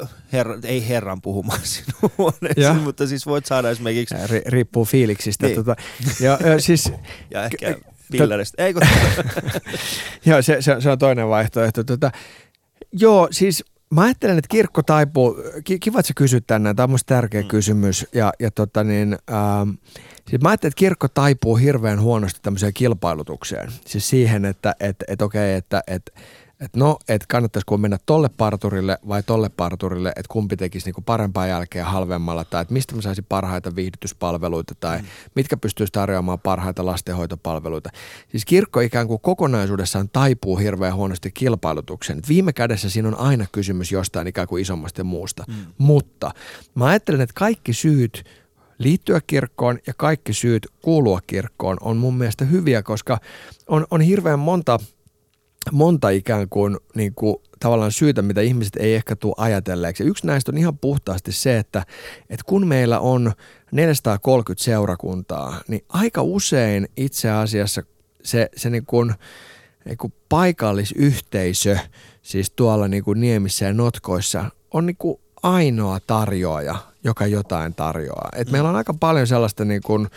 äh, herra, ei herran puhumaan <laughs> sinun huoneesi, mutta siis voit saada esimerkiksi... R- riippuu fiiliksistä. Niin. Tota, ja, siis, <laughs> ja ehkä pilleristä. Eikö? <laughs> joo, se, se, se, on toinen vaihtoehto. Tota, joo, siis mä ajattelen, että kirkko taipuu, kiva, että sä kysyt tänne, tämä on musta tärkeä mm. kysymys. Ja, ja tota niin, ähm, siis mä ajattelen, että kirkko taipuu hirveän huonosti tämmöiseen kilpailutukseen. Siis siihen, että et, et okei, okay, että et, että no, että kannattaisiko mennä tolle parturille vai tolle parturille, että kumpi tekisi niinku parempaa jälkeä halvemmalla, tai että mistä mä saisin parhaita viihdytyspalveluita, tai mm. mitkä pystyisi tarjoamaan parhaita lastenhoitopalveluita. Siis kirkko ikään kuin kokonaisuudessaan taipuu hirveän huonosti kilpailutukseen. Viime kädessä siinä on aina kysymys jostain ikään kuin isommasta muusta. Mm. Mutta mä ajattelen, että kaikki syyt liittyä kirkkoon ja kaikki syyt kuulua kirkkoon on mun mielestä hyviä, koska on, on hirveän monta – monta ikään kuin, niin kuin tavallaan syytä, mitä ihmiset ei ehkä tule ajatelleeksi. yksi näistä on ihan puhtaasti se, että, että kun meillä on 430 seurakuntaa, niin aika usein itse asiassa se, se niin kuin, niin kuin paikallisyhteisö, siis tuolla niin kuin Niemissä ja Notkoissa, on niin kuin ainoa tarjoaja, joka jotain tarjoaa. Et meillä on aika paljon sellaista niin kuin,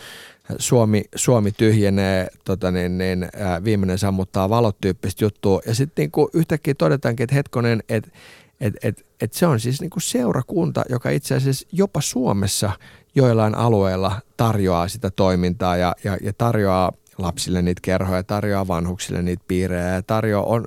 Suomi, Suomi tyhjenee, tota niin, niin, ää, viimeinen sammuttaa valot tyyppistä juttua. Ja sitten niinku yhtäkkiä todetaankin, että hetkonen, että et, et, et se on siis niinku seurakunta, joka itse asiassa jopa Suomessa joillain alueilla tarjoaa sitä toimintaa ja, ja, ja tarjoaa lapsille niitä kerhoja, tarjoaa vanhuksille niitä piirejä ja tarjoaa, on,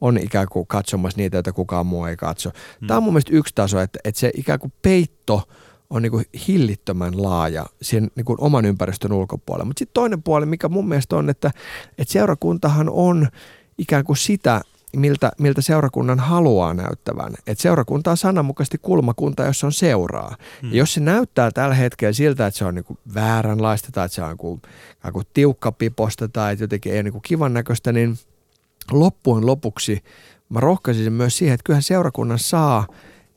on ikään kuin katsomassa niitä, joita kukaan muu ei katso. Tämä on mun mielestä yksi taso, että, että se ikään kuin peitto – on niin kuin hillittömän laaja sen niin kuin oman ympäristön ulkopuolella. Mutta sitten toinen puoli, mikä mun mielestä on, että, että seurakuntahan on ikään kuin sitä, miltä, miltä seurakunnan haluaa näyttävän. Et seurakunta on sananmukaisesti kulmakunta, jossa on seuraa. Hmm. Ja jos se näyttää tällä hetkellä siltä, että se on niinku vääränlaista tai että se on niinku, niinku tiukkapiposta tai että jotenkin ei ole niinku kivan näköistä, niin loppujen lopuksi mä rohkaisin myös siihen, että kyllähän seurakunnan saa –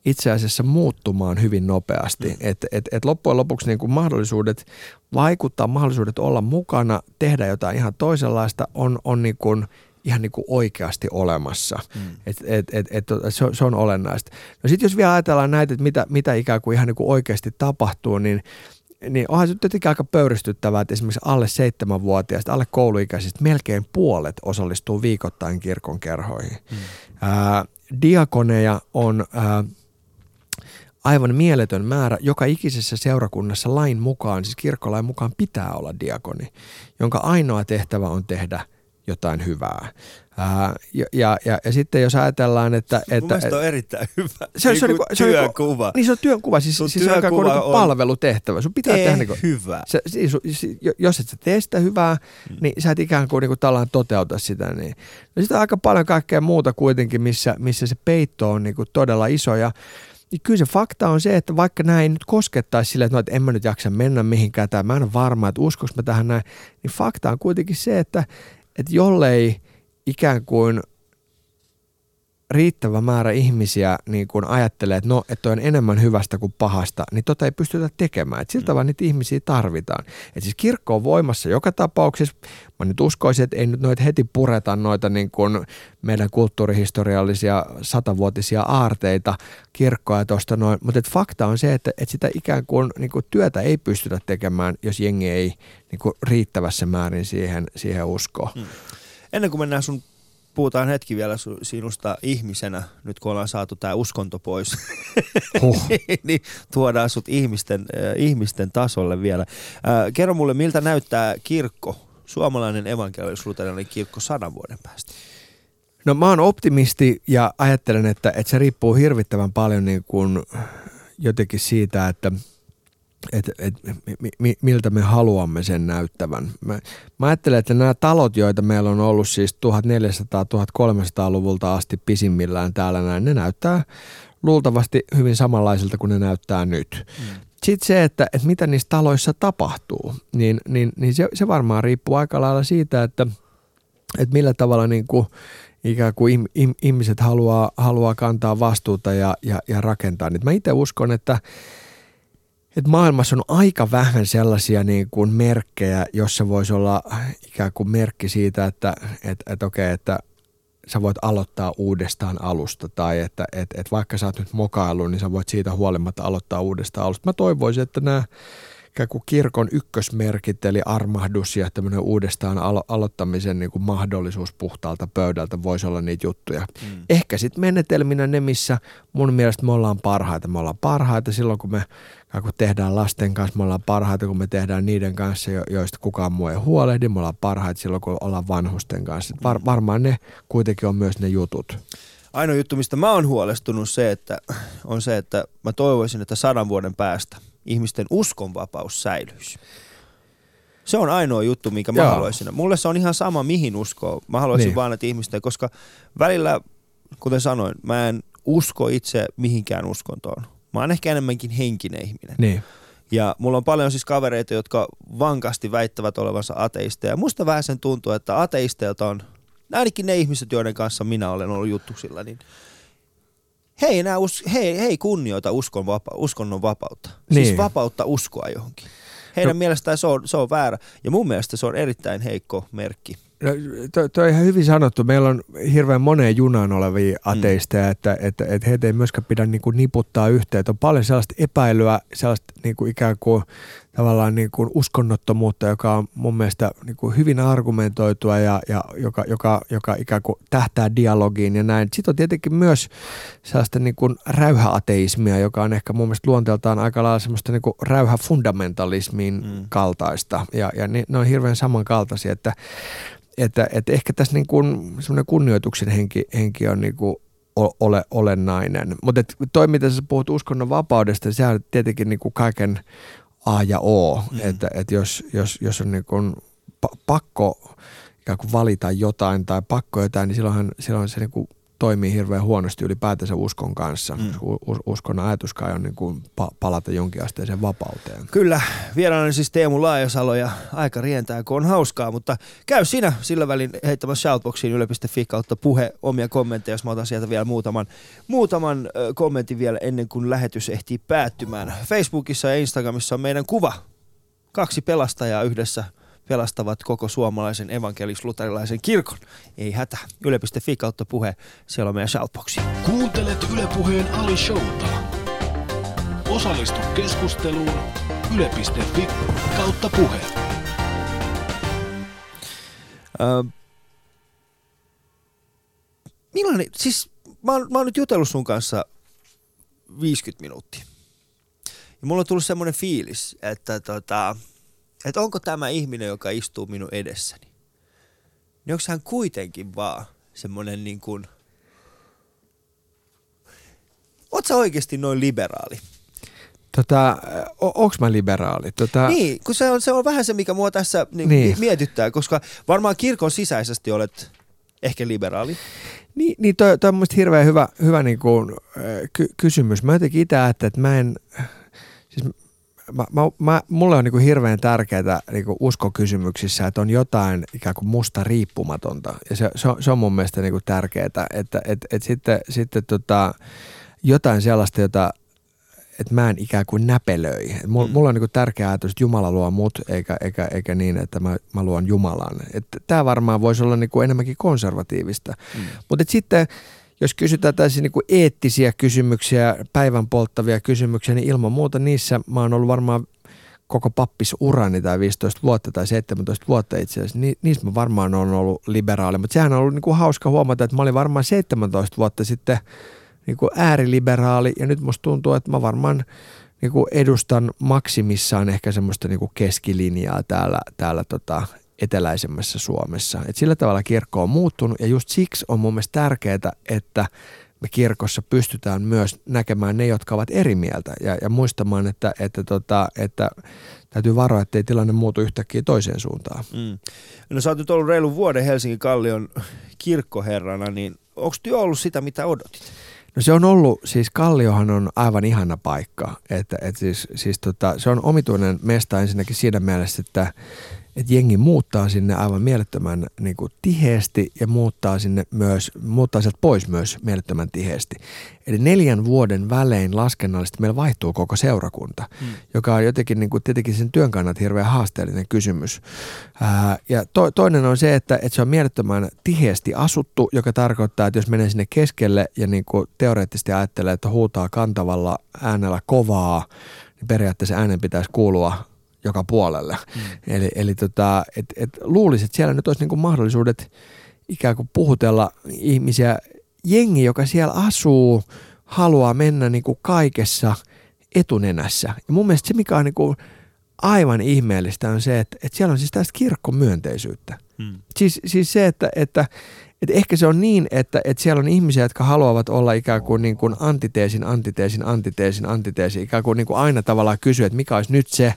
itse asiassa muuttumaan hyvin nopeasti. Mm. Et, et, et loppujen lopuksi niin kuin mahdollisuudet vaikuttaa, mahdollisuudet olla mukana, tehdä jotain ihan toisenlaista on, on niin kuin ihan niin kuin oikeasti olemassa. Mm. Et, et, et, et, se, on, se on olennaista. No sitten jos vielä ajatellaan näitä, että mitä, mitä ikään kuin ihan niin kuin oikeasti tapahtuu, niin niin onhan se tietenkin aika pöyristyttävää, että esimerkiksi alle seitsemänvuotiaista, alle kouluikäisistä melkein puolet osallistuu viikoittain kirkon kerhoihin. Mm. Ää, diakoneja on ää, aivan mieletön määrä. Joka ikisessä seurakunnassa lain mukaan, siis kirkkolain mukaan pitää olla diakoni, jonka ainoa tehtävä on tehdä jotain hyvää. Ää, ja, ja, ja, ja sitten jos ajatellaan, että... että Mun on erittäin hyvä. Se, niin se, on, se työkuva. Niin se on työnkuva, siis, siis työkuva se on, on niin palvelutehtävä. Sun pitää tehdä niin kuin, hyvä. Se, siis, jos et sä tee sitä hyvää, hmm. niin sä et ikään kuin, niin kuin tällään toteuta sitä. Niin. No sitten on aika paljon kaikkea muuta kuitenkin, missä, missä se peitto on niin kuin todella iso. Ja, niin kyllä se fakta on se, että vaikka näin ei nyt koskettaisi sille, että, no, että en mä nyt jaksa mennä mihinkään tai mä en ole varma, että uskoks mä tähän näin, niin fakta on kuitenkin se, että, että jollei ikään kuin riittävä määrä ihmisiä niin kun ajattelee, että no, että on enemmän hyvästä kuin pahasta, niin tota ei pystytä tekemään. Et siltä mm. vaan niitä ihmisiä tarvitaan. Et siis kirkko on voimassa joka tapauksessa. Mä nyt uskoisin, että ei nyt noita heti pureta noita niin kuin meidän kulttuurihistoriallisia satavuotisia aarteita kirkkoa tuosta noin. Mutta fakta on se, että, että sitä ikään kuin, niin kuin työtä ei pystytä tekemään, jos jengi ei niin kuin riittävässä määrin siihen, siihen usko. Hmm. Ennen kuin mennään sun puhutaan hetki vielä sinusta ihmisenä, nyt kun ollaan saatu tämä uskonto pois, <laughs> huh. <laughs> niin tuodaan sut ihmisten, äh, ihmisten tasolle vielä. Äh, kerro mulle, miltä näyttää kirkko, suomalainen evankelis kirkko sadan vuoden päästä? No mä oon optimisti ja ajattelen, että, että se riippuu hirvittävän paljon niin kuin jotenkin siitä, että et, et, mi, miltä me haluamme sen näyttävän. Mä, mä ajattelen, että nämä talot, joita meillä on ollut siis 1400-1300-luvulta asti pisimmillään täällä näin, ne näyttää luultavasti hyvin samanlaisilta kuin ne näyttää nyt. Mm. Sitten se, että, että mitä niissä taloissa tapahtuu, niin, niin, niin se, se varmaan riippuu aika lailla siitä, että, että millä tavalla niin kuin ikään kuin ihmiset haluaa, haluaa kantaa vastuuta ja, ja, ja rakentaa niitä. Mä itse uskon, että, että maailmassa on aika vähän sellaisia niin kuin merkkejä, jossa voisi olla ikään kuin merkki siitä, että, että, että okei, että sä voit aloittaa uudestaan alusta tai että, että, että vaikka sä oot nyt mokailu, niin sä voit siitä huolimatta aloittaa uudestaan alusta. Mä toivoisin, että nämä ikään kuin kirkon ykkösmerkit, eli armahdus ja tämmöinen uudestaan alo- aloittamisen niin kuin mahdollisuus puhtaalta pöydältä voisi olla niitä juttuja. Mm. Ehkä sitten menetelminä ne, missä mun mielestä me ollaan parhaita. Me ollaan parhaita silloin, kun me kun tehdään lasten kanssa, me ollaan parhaita, kun me tehdään niiden kanssa, joista kukaan muu ei huolehdi. Me ollaan parhaita silloin, kun ollaan vanhusten kanssa. Var, varmaan ne kuitenkin on myös ne jutut. Ainoa juttu, mistä mä oon huolestunut se, että, on se, että mä toivoisin, että sadan vuoden päästä ihmisten uskonvapaus säilyisi. Se on ainoa juttu, minkä mä Joo. haluaisin. Mulle se on ihan sama, mihin uskoo. Mä haluaisin niin. vaan, että ihmisten, koska välillä, kuten sanoin, mä en usko itse mihinkään uskontoon. Mä oon ehkä enemmänkin henkinen ihminen. Niin. Ja mulla on paljon siis kavereita, jotka vankasti väittävät olevansa ateisteja. Musta vähän sen tuntuu, että ateisteilta on, ainakin ne ihmiset, joiden kanssa minä olen ollut juttusilla, niin he ei, enää us, he, he ei kunnioita uskon vapa, uskonnon vapautta. Siis niin. Siis vapautta uskoa johonkin. Heidän no. mielestään se on, se on väärä. Ja mun mielestä se on erittäin heikko merkki. No, toi, toi on ihan hyvin sanottu. Meillä on hirveän moneen junaan olevia mm. ateisteja, mm. että, että, että heitä ei myöskään pidä niin kuin niputtaa yhteen. Että on paljon sellaista epäilyä, sellaista niin kuin ikään kuin tavallaan niin kuin uskonnottomuutta, joka on mun mielestä niin kuin hyvin argumentoitua ja, ja joka, joka, joka ikään kuin tähtää dialogiin ja näin. Sitten on tietenkin myös sellaista niin kuin räyhäateismia, joka on ehkä mun mielestä luonteeltaan aika lailla semmoista niin kuin räyhäfundamentalismin mm. kaltaista ja, ja ne, ne on hirveän samankaltaisia, että että, että ehkä tässä niin kuin semmoinen kunnioituksen henki, henki on niin kuin ole olennainen. Mutta toi, mitä sä puhut uskonnon vapaudesta, se on tietenkin niin kuin kaiken A ja O. Mm. Että, että jos, jos, jos on niin kuin pakko ikään kuin valita jotain tai pakko jotain, niin silloinhan, silloin se niin kuin toimii hirveän huonosti ylipäätänsä uskon kanssa. Mm. Uskon ajatuskaan on niin kuin palata jonkinasteiseen vapauteen. Kyllä, vieraana siis Teemu Laajasalo ja aika rientää, kun on hauskaa, mutta käy sinä sillä välin heittämässä shoutboxiin yle.fi kautta puhe omia kommentteja, jos mä otan sieltä vielä muutaman, muutaman kommentin vielä ennen kuin lähetys ehtii päättymään. Facebookissa ja Instagramissa on meidän kuva. Kaksi pelastajaa yhdessä – pelastavat koko suomalaisen evankelis-luterilaisen kirkon. Ei hätä. Yle.fi kautta puhe. Siellä on meidän shoutboxi. Kuuntelet Yle Puheen Ali Showta. Osallistu keskusteluun yle.fi kautta puhe. Öö, millainen, siis mä oon, mä oon nyt jutellut sun kanssa 50 minuuttia. Ja mulla on tullut semmoinen fiilis, että tota, että onko tämä ihminen, joka istuu minun edessäni, niin onko hän kuitenkin vaan semmoinen niin kuin, oot sä oikeasti noin liberaali? Tota, onko mä liberaali? Tota... Niin, kun se on, se on vähän se, mikä mua tässä niin, niin. mietittää, koska varmaan kirkon sisäisesti olet ehkä liberaali. Niin, niin toi, toi on mun hirveän hyvä, hyvä niin kuin, ky- kysymys. Mä jotenkin itse ajattelen, että mä en, siis mä, mä, mä, mulle on niin hirveän tärkeää niin uskokysymyksissä, että on jotain ikään kuin musta riippumatonta. Ja se, se, on, se on mun mielestä niin tärkeää, että et, et sitten, sitten tota, jotain sellaista, jota että mä en ikään kuin näpelöi. mulla, mm. mulla on niin tärkeää ajatus, että Jumala luo mut, eikä, eikä, eikä niin, että mä, mä luon Jumalan. Tämä varmaan voisi olla niin kuin enemmänkin konservatiivista. Mm. Mutta sitten jos kysytään tällaisia niin eettisiä kysymyksiä, päivän polttavia kysymyksiä, niin ilman muuta niissä mä oon ollut varmaan koko pappisurani tai 15 vuotta tai 17 vuotta itse asiassa, ni, niissä mä varmaan on ollut liberaali, mutta sehän on ollut niin kuin hauska huomata, että mä olin varmaan 17 vuotta sitten niin kuin ääriliberaali ja nyt musta tuntuu, että mä varmaan niin kuin edustan maksimissaan ehkä semmoista niin kuin keskilinjaa täällä, täällä tota, eteläisemmässä Suomessa. Et sillä tavalla kirkko on muuttunut ja just siksi on mun mielestä tärkeää, että me kirkossa pystytään myös näkemään ne, jotka ovat eri mieltä ja, ja muistamaan, että, että, tota, että täytyy varoa, ettei tilanne muutu yhtäkkiä toiseen suuntaan. Mm. No sä oot nyt ollut reilun vuoden Helsingin Kallion kirkkoherrana, niin onko työ ollut sitä, mitä odotit? No se on ollut, siis Kalliohan on aivan ihana paikka. Että, et siis, siis tota, se on omituinen mesta ensinnäkin siinä mielessä, että että jengi muuttaa sinne aivan mielettömän niin kuin, tiheesti ja muuttaa sinne myös, muuttaa sieltä pois myös mielettömän tiheesti. Eli neljän vuoden välein laskennallisesti meillä vaihtuu koko seurakunta, hmm. joka on jotenkin niin kuin, tietenkin sen työn kannalta hirveän haasteellinen kysymys. Ää, ja to, toinen on se, että, että se on mielettömän tiheesti asuttu, joka tarkoittaa, että jos menee sinne keskelle ja niin kuin, teoreettisesti ajattelee, että huutaa kantavalla äänellä kovaa, niin periaatteessa äänen pitäisi kuulua joka puolelle. Mm. Eli, eli tota, et, et luulisin, että siellä nyt olisi niinku mahdollisuudet ikään kuin puhutella ihmisiä. Jengi, joka siellä asuu, haluaa mennä niinku kaikessa etunenässä. Ja mun mielestä se, mikä on niinku aivan ihmeellistä, on se, että, että siellä on siis tästä kirkkomyönteisyyttä. Hmm. Siis, siis se, että, että, että ehkä se on niin, että, että siellä on ihmisiä, jotka haluavat olla ikään kuin, niin kuin antiteesin, antiteesin, antiteesin, antiteesin, ikään kuin, niin kuin aina tavallaan kysyä, että mikä olisi nyt se,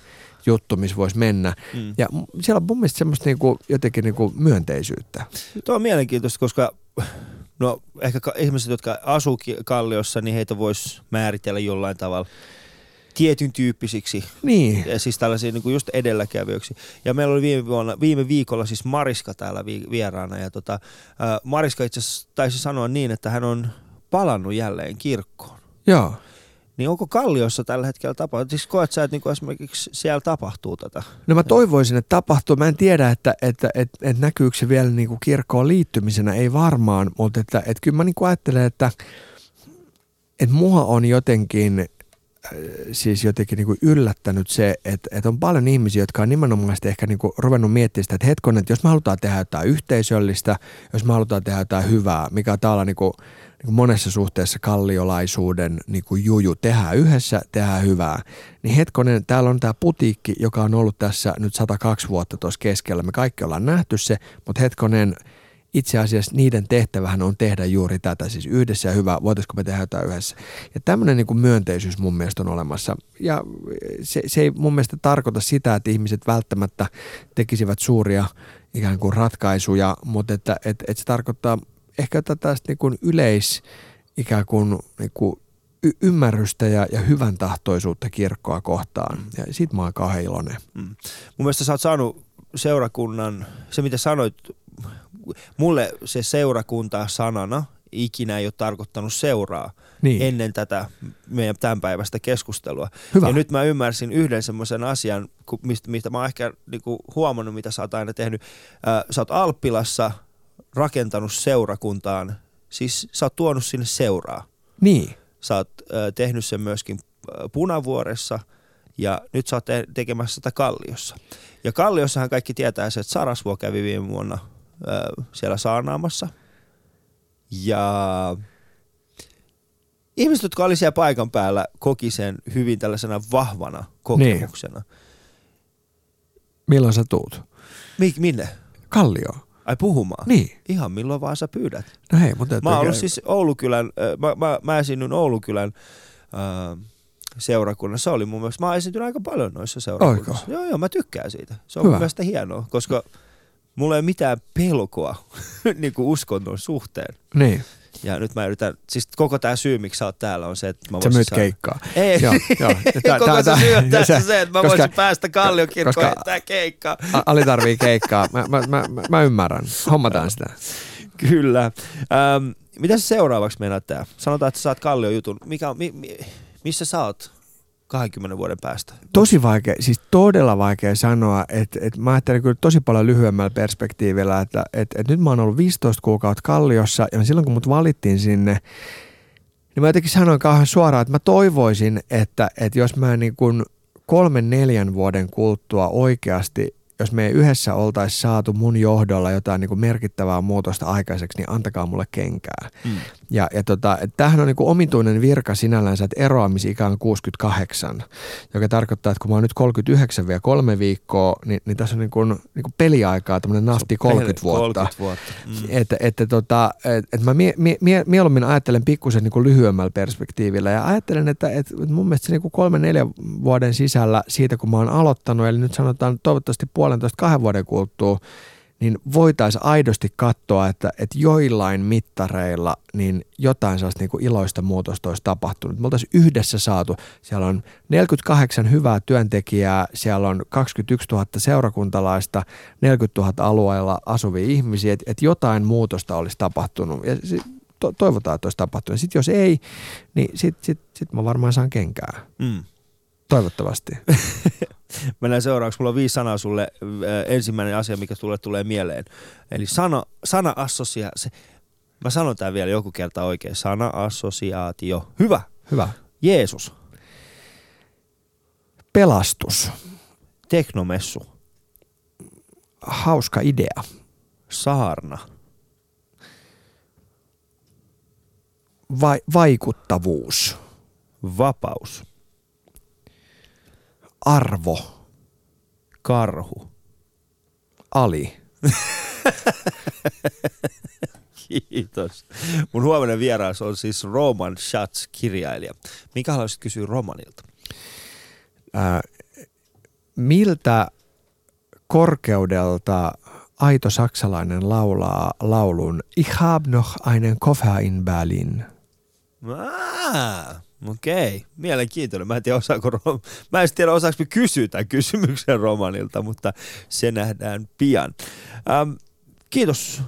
juttu, missä voisi mennä. Mm. Ja siellä on mun mielestä semmoista niinku, jotenkin niinku myönteisyyttä. Tuo on mielenkiintoista, koska no ehkä ihmiset, jotka asuu Kalliossa, niin heitä voisi määritellä jollain tavalla tietyn tyyppisiksi. Niin. Ja siis tällaisia niin kuin just edelläkävijöiksi. Ja meillä oli viime, vuonna, viime viikolla siis Mariska täällä vi, vieraana. Ja tota, äh, Mariska itse asiassa taisi sanoa niin, että hän on palannut jälleen kirkkoon. Joo. Niin onko Kalliossa tällä hetkellä tapahtunut? Siis koet sä, että niin esimerkiksi siellä tapahtuu tätä? No mä toivoisin, että tapahtuu. Mä en tiedä, että, että, että, että näkyykö se vielä niin kuin kirkkoon liittymisenä, ei varmaan, mutta että, että kyllä mä niin kuin ajattelen, että, että mua on jotenkin äh, siis jotenkin niin kuin yllättänyt se, että, että on paljon ihmisiä, jotka on nimenomaan ehkä niin kuin ruvennut miettimään sitä, että hetkonen, että jos me halutaan tehdä jotain yhteisöllistä, jos me halutaan tehdä jotain hyvää, mikä on täällä niin kuin niin monessa suhteessa kalliolaisuuden niin kuin juju. Tehdään yhdessä, tehdään hyvää. Niin hetkonen, täällä on tämä putiikki, joka on ollut tässä nyt 102 vuotta tuossa keskellä. Me kaikki ollaan nähty se, mutta hetkonen, itse asiassa niiden tehtävähän on tehdä juuri tätä, siis yhdessä ja hyvää, voitaisiko me tehdä jotain yhdessä. Ja tämmöinen niin kuin myönteisyys mun mielestä on olemassa. Ja se, se ei mun mielestä tarkoita sitä, että ihmiset välttämättä tekisivät suuria ikään kuin ratkaisuja, mutta että, että, että se tarkoittaa ehkä tätä niin kuin yleis ikään kuin, niin kuin y- ymmärrystä ja, ja hyvän tahtoisuutta kirkkoa kohtaan. Ja siitä mä oon kauhean iloinen. Mm. Mun mielestä sä oot saanut seurakunnan, se mitä sanoit, mulle se seurakunta sanana ikinä ei ole tarkoittanut seuraa niin. ennen tätä meidän tämän päivästä keskustelua. Hyvä. Ja nyt mä ymmärsin yhden semmoisen asian, mistä, mistä mä oon ehkä niinku huomannut, mitä sä oot aina tehnyt. Äh, sä oot Alppilassa – rakentanut seurakuntaan, siis sä oot tuonut sinne seuraa. Niin. Sä oot äh, tehnyt sen myöskin Punavuoressa ja nyt sä oot te- tekemässä sitä Kalliossa. Ja Kalliossahan kaikki tietää se, että Sarasvuo kävi viime vuonna äh, siellä saarnaamassa. Ja ihmiset, jotka oli siellä paikan päällä, koki sen hyvin tällaisena vahvana kokemuksena. Niin. Milloin sä tuut? Mik, minne? Kallio. Ai puhumaan? Niin. Ihan milloin vaan sä pyydät. No hei, mutta... Mä oon ollut siis Oulukylän, mä, mä, mä esiinnyin Oulukylän äh, seurakunnassa. Se oli mun mielestä, mä oon esiintynyt aika paljon noissa seurakunnissa. Oiko? Joo, joo, mä tykkään siitä. Se on Hyvä. mun mielestä hienoa, koska mulla ei ole mitään pelkoa <laughs> niin kuin uskonnon suhteen. Niin. Ja nyt mä yritän, siis koko tämä syy, miksi sä oot täällä on se, että mä voisin Sä myyt saada... keikkaa. Ei, joo, joo. <laughs> Tää, koko tää, se syy on tässä se, että mä koska, voisin päästä Kalliokirkkoon ja tää keikkaa. Ali tarvii keikkaa. Mä, mä, mä, mä, mä ymmärrän. Hommataan sitä. Kyllä. Ähm, mitä se seuraavaksi meinaat tää? Sanotaan, että sä saat Kallion jutun. Mikä, mi, mi, missä sä oot? 20 vuoden päästä? Tosi vaikea, siis todella vaikea sanoa, että, että mä ajattelen kyllä tosi paljon lyhyemmällä perspektiivillä, että, että, että nyt mä oon ollut 15 kuukautta Kalliossa ja silloin kun mut valittiin sinne, niin mä jotenkin sanoin kauhean suoraan, että mä toivoisin, että, että jos mä niin kuin kolmen neljän vuoden kuluttua oikeasti jos me yhdessä oltaisiin saatu mun johdolla jotain niin kuin merkittävää muutosta aikaiseksi, niin antakaa mulle kenkää. Mm. Ja, ja tota, tämähän on niin omituinen virka sinällänsä, että eroamisikä on 68, joka tarkoittaa, että kun mä oon nyt 39 vielä kolme viikkoa, niin, niin tässä on niin kuin, niin kuin peliaikaa tämmöinen nafti 30 vuotta. 30 vuotta. Mm. Että, että, tota, et, et mä mie, mie, mie, mieluummin ajattelen pikkusen niin lyhyemmällä perspektiivillä ja ajattelen, että, että mun mielestä se niin kuin kolme neljä vuoden sisällä siitä, kun mä oon aloittanut, eli nyt sanotaan toivottavasti puolentoista kahden vuoden kuluttua, niin voitaisiin aidosti katsoa, että, että joillain mittareilla niin jotain sellaista niin kuin iloista muutosta olisi tapahtunut. Me oltaisiin yhdessä saatu, siellä on 48 hyvää työntekijää, siellä on 21 000 seurakuntalaista, 40 000 alueella asuvia ihmisiä, että, että jotain muutosta olisi tapahtunut. Ja to, toivotaan, että olisi tapahtunut. Sitten jos ei, niin sitten sit, sit mä varmaan saan kenkää. Mm. Toivottavasti. <laughs> Mennään seuraavaksi. Mulla on viisi sanaa sulle. Ensimmäinen asia, mikä tulee tulee mieleen. Eli sana, sana assosia. Se, mä sanon tämän vielä joku kerta oikein. Sana assosiaatio. Hyvä. Hyvä. Jeesus. Pelastus. Teknomessu. Hauska idea. Saarna. Vai, vaikuttavuus. Vapaus arvo. Karhu. Ali. <laughs> Kiitos. Mun huomenna vieras on siis Roman Schatz, kirjailija. Mikä haluaisit kysyä Romanilta? Äh, miltä korkeudelta aito saksalainen laulaa laulun Ich hab noch einen Koffer in Berlin? Ah, Okei, mielenkiintoinen. Mä en tiedä, osaako, mä en tiedä osaako kysyä tämän kysymyksen Romanilta, mutta se nähdään pian. Ähm, kiitos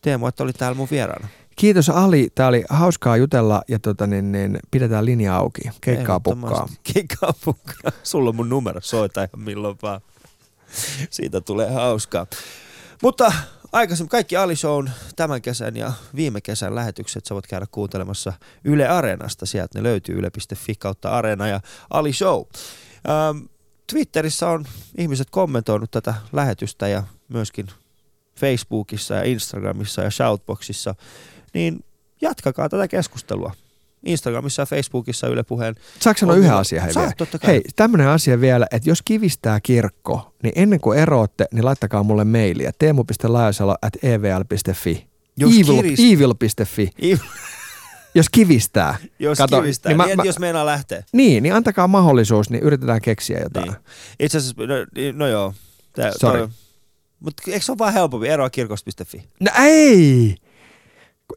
Teemu, että oli täällä mun vieraana. Kiitos Ali, tämä oli hauskaa jutella ja tota, niin, niin, pidetään linja auki. Keikkaa pukkaa. Keikkaa pukkaa. Sulla on mun numero, soita ihan milloin vaan. Siitä tulee hauskaa. Mutta aikaisemmin kaikki Ali Shown tämän kesän ja viime kesän lähetykset sä voit käydä kuuntelemassa Yle Areenasta. Sieltä ne löytyy yle.fi kautta Areena ja Ali Show. Ähm, Twitterissä on ihmiset kommentoinut tätä lähetystä ja myöskin Facebookissa ja Instagramissa ja Shoutboxissa, niin jatkakaa tätä keskustelua. Instagramissa ja Facebookissa Yle Puheen. Saanko sanoa yhden asian? Hei, Saat, hei, tämmöinen asia vielä, että jos kivistää kirkko, niin ennen kuin eroatte, niin laittakaa mulle mailia teemu.laajasalo at evl.fi. Jos evil, kirist... evil.fi. Evil. jos kivistää. <laughs> Jos Kato, kivistää, niin, mä, niin mä, jos meinaa lähteä. Niin, niin antakaa mahdollisuus, niin yritetään keksiä jotain. Niin. Itse asiassa, no, niin, no joo. Tää, Sorry. Mutta eikö se ole vaan helpompi eroa kirkosta.fi? No ei!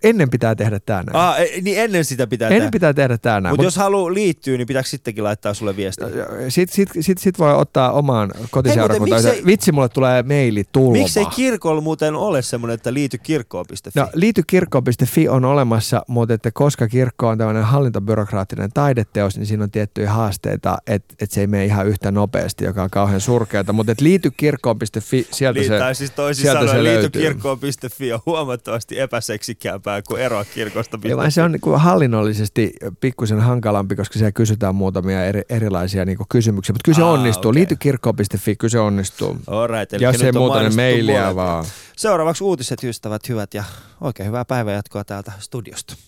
Ennen pitää tehdä tämä näin. Ah, niin ennen sitä pitää Ennen tehdä. pitää tehdä tämä näin. Mutta Mut, jos haluaa liittyä, niin pitääkö sittenkin laittaa sulle viestiä? Sitten sit, sit, sit voi ottaa omaan kotiseurakuntaan. Vitsi, mulle tulee maili tulva. Miksi ei kirkolla muuten ole semmoinen, että liity kirkkoon.fi? No, liity kirkkoon.fi on olemassa, mutta että koska kirkko on tämmöinen hallintobyrokraattinen taideteos, niin siinä on tiettyjä haasteita, että et se ei mene ihan yhtä nopeasti, joka on kauhean surkeata. Mutta liity kirkkoon.fi, sieltä Liittää, se, siis toisin sanoen, liity kirkkoon.fi on huomattavasti epäseksikään tärkeämpää kuin eroa kirkosta. Ei, vaan se on niin kuin hallinnollisesti pikkusen hankalampi, koska siellä kysytään muutamia eri, erilaisia niin kysymyksiä. Mutta kyllä se onnistuu. Okay. Liity kirkko.fi, kyllä se onnistuu. Alright, eli Jos ei muuta, niin mailia vaan. Seuraavaksi uutiset, ystävät, hyvät ja oikein hyvää päivänjatkoa täältä studiosta.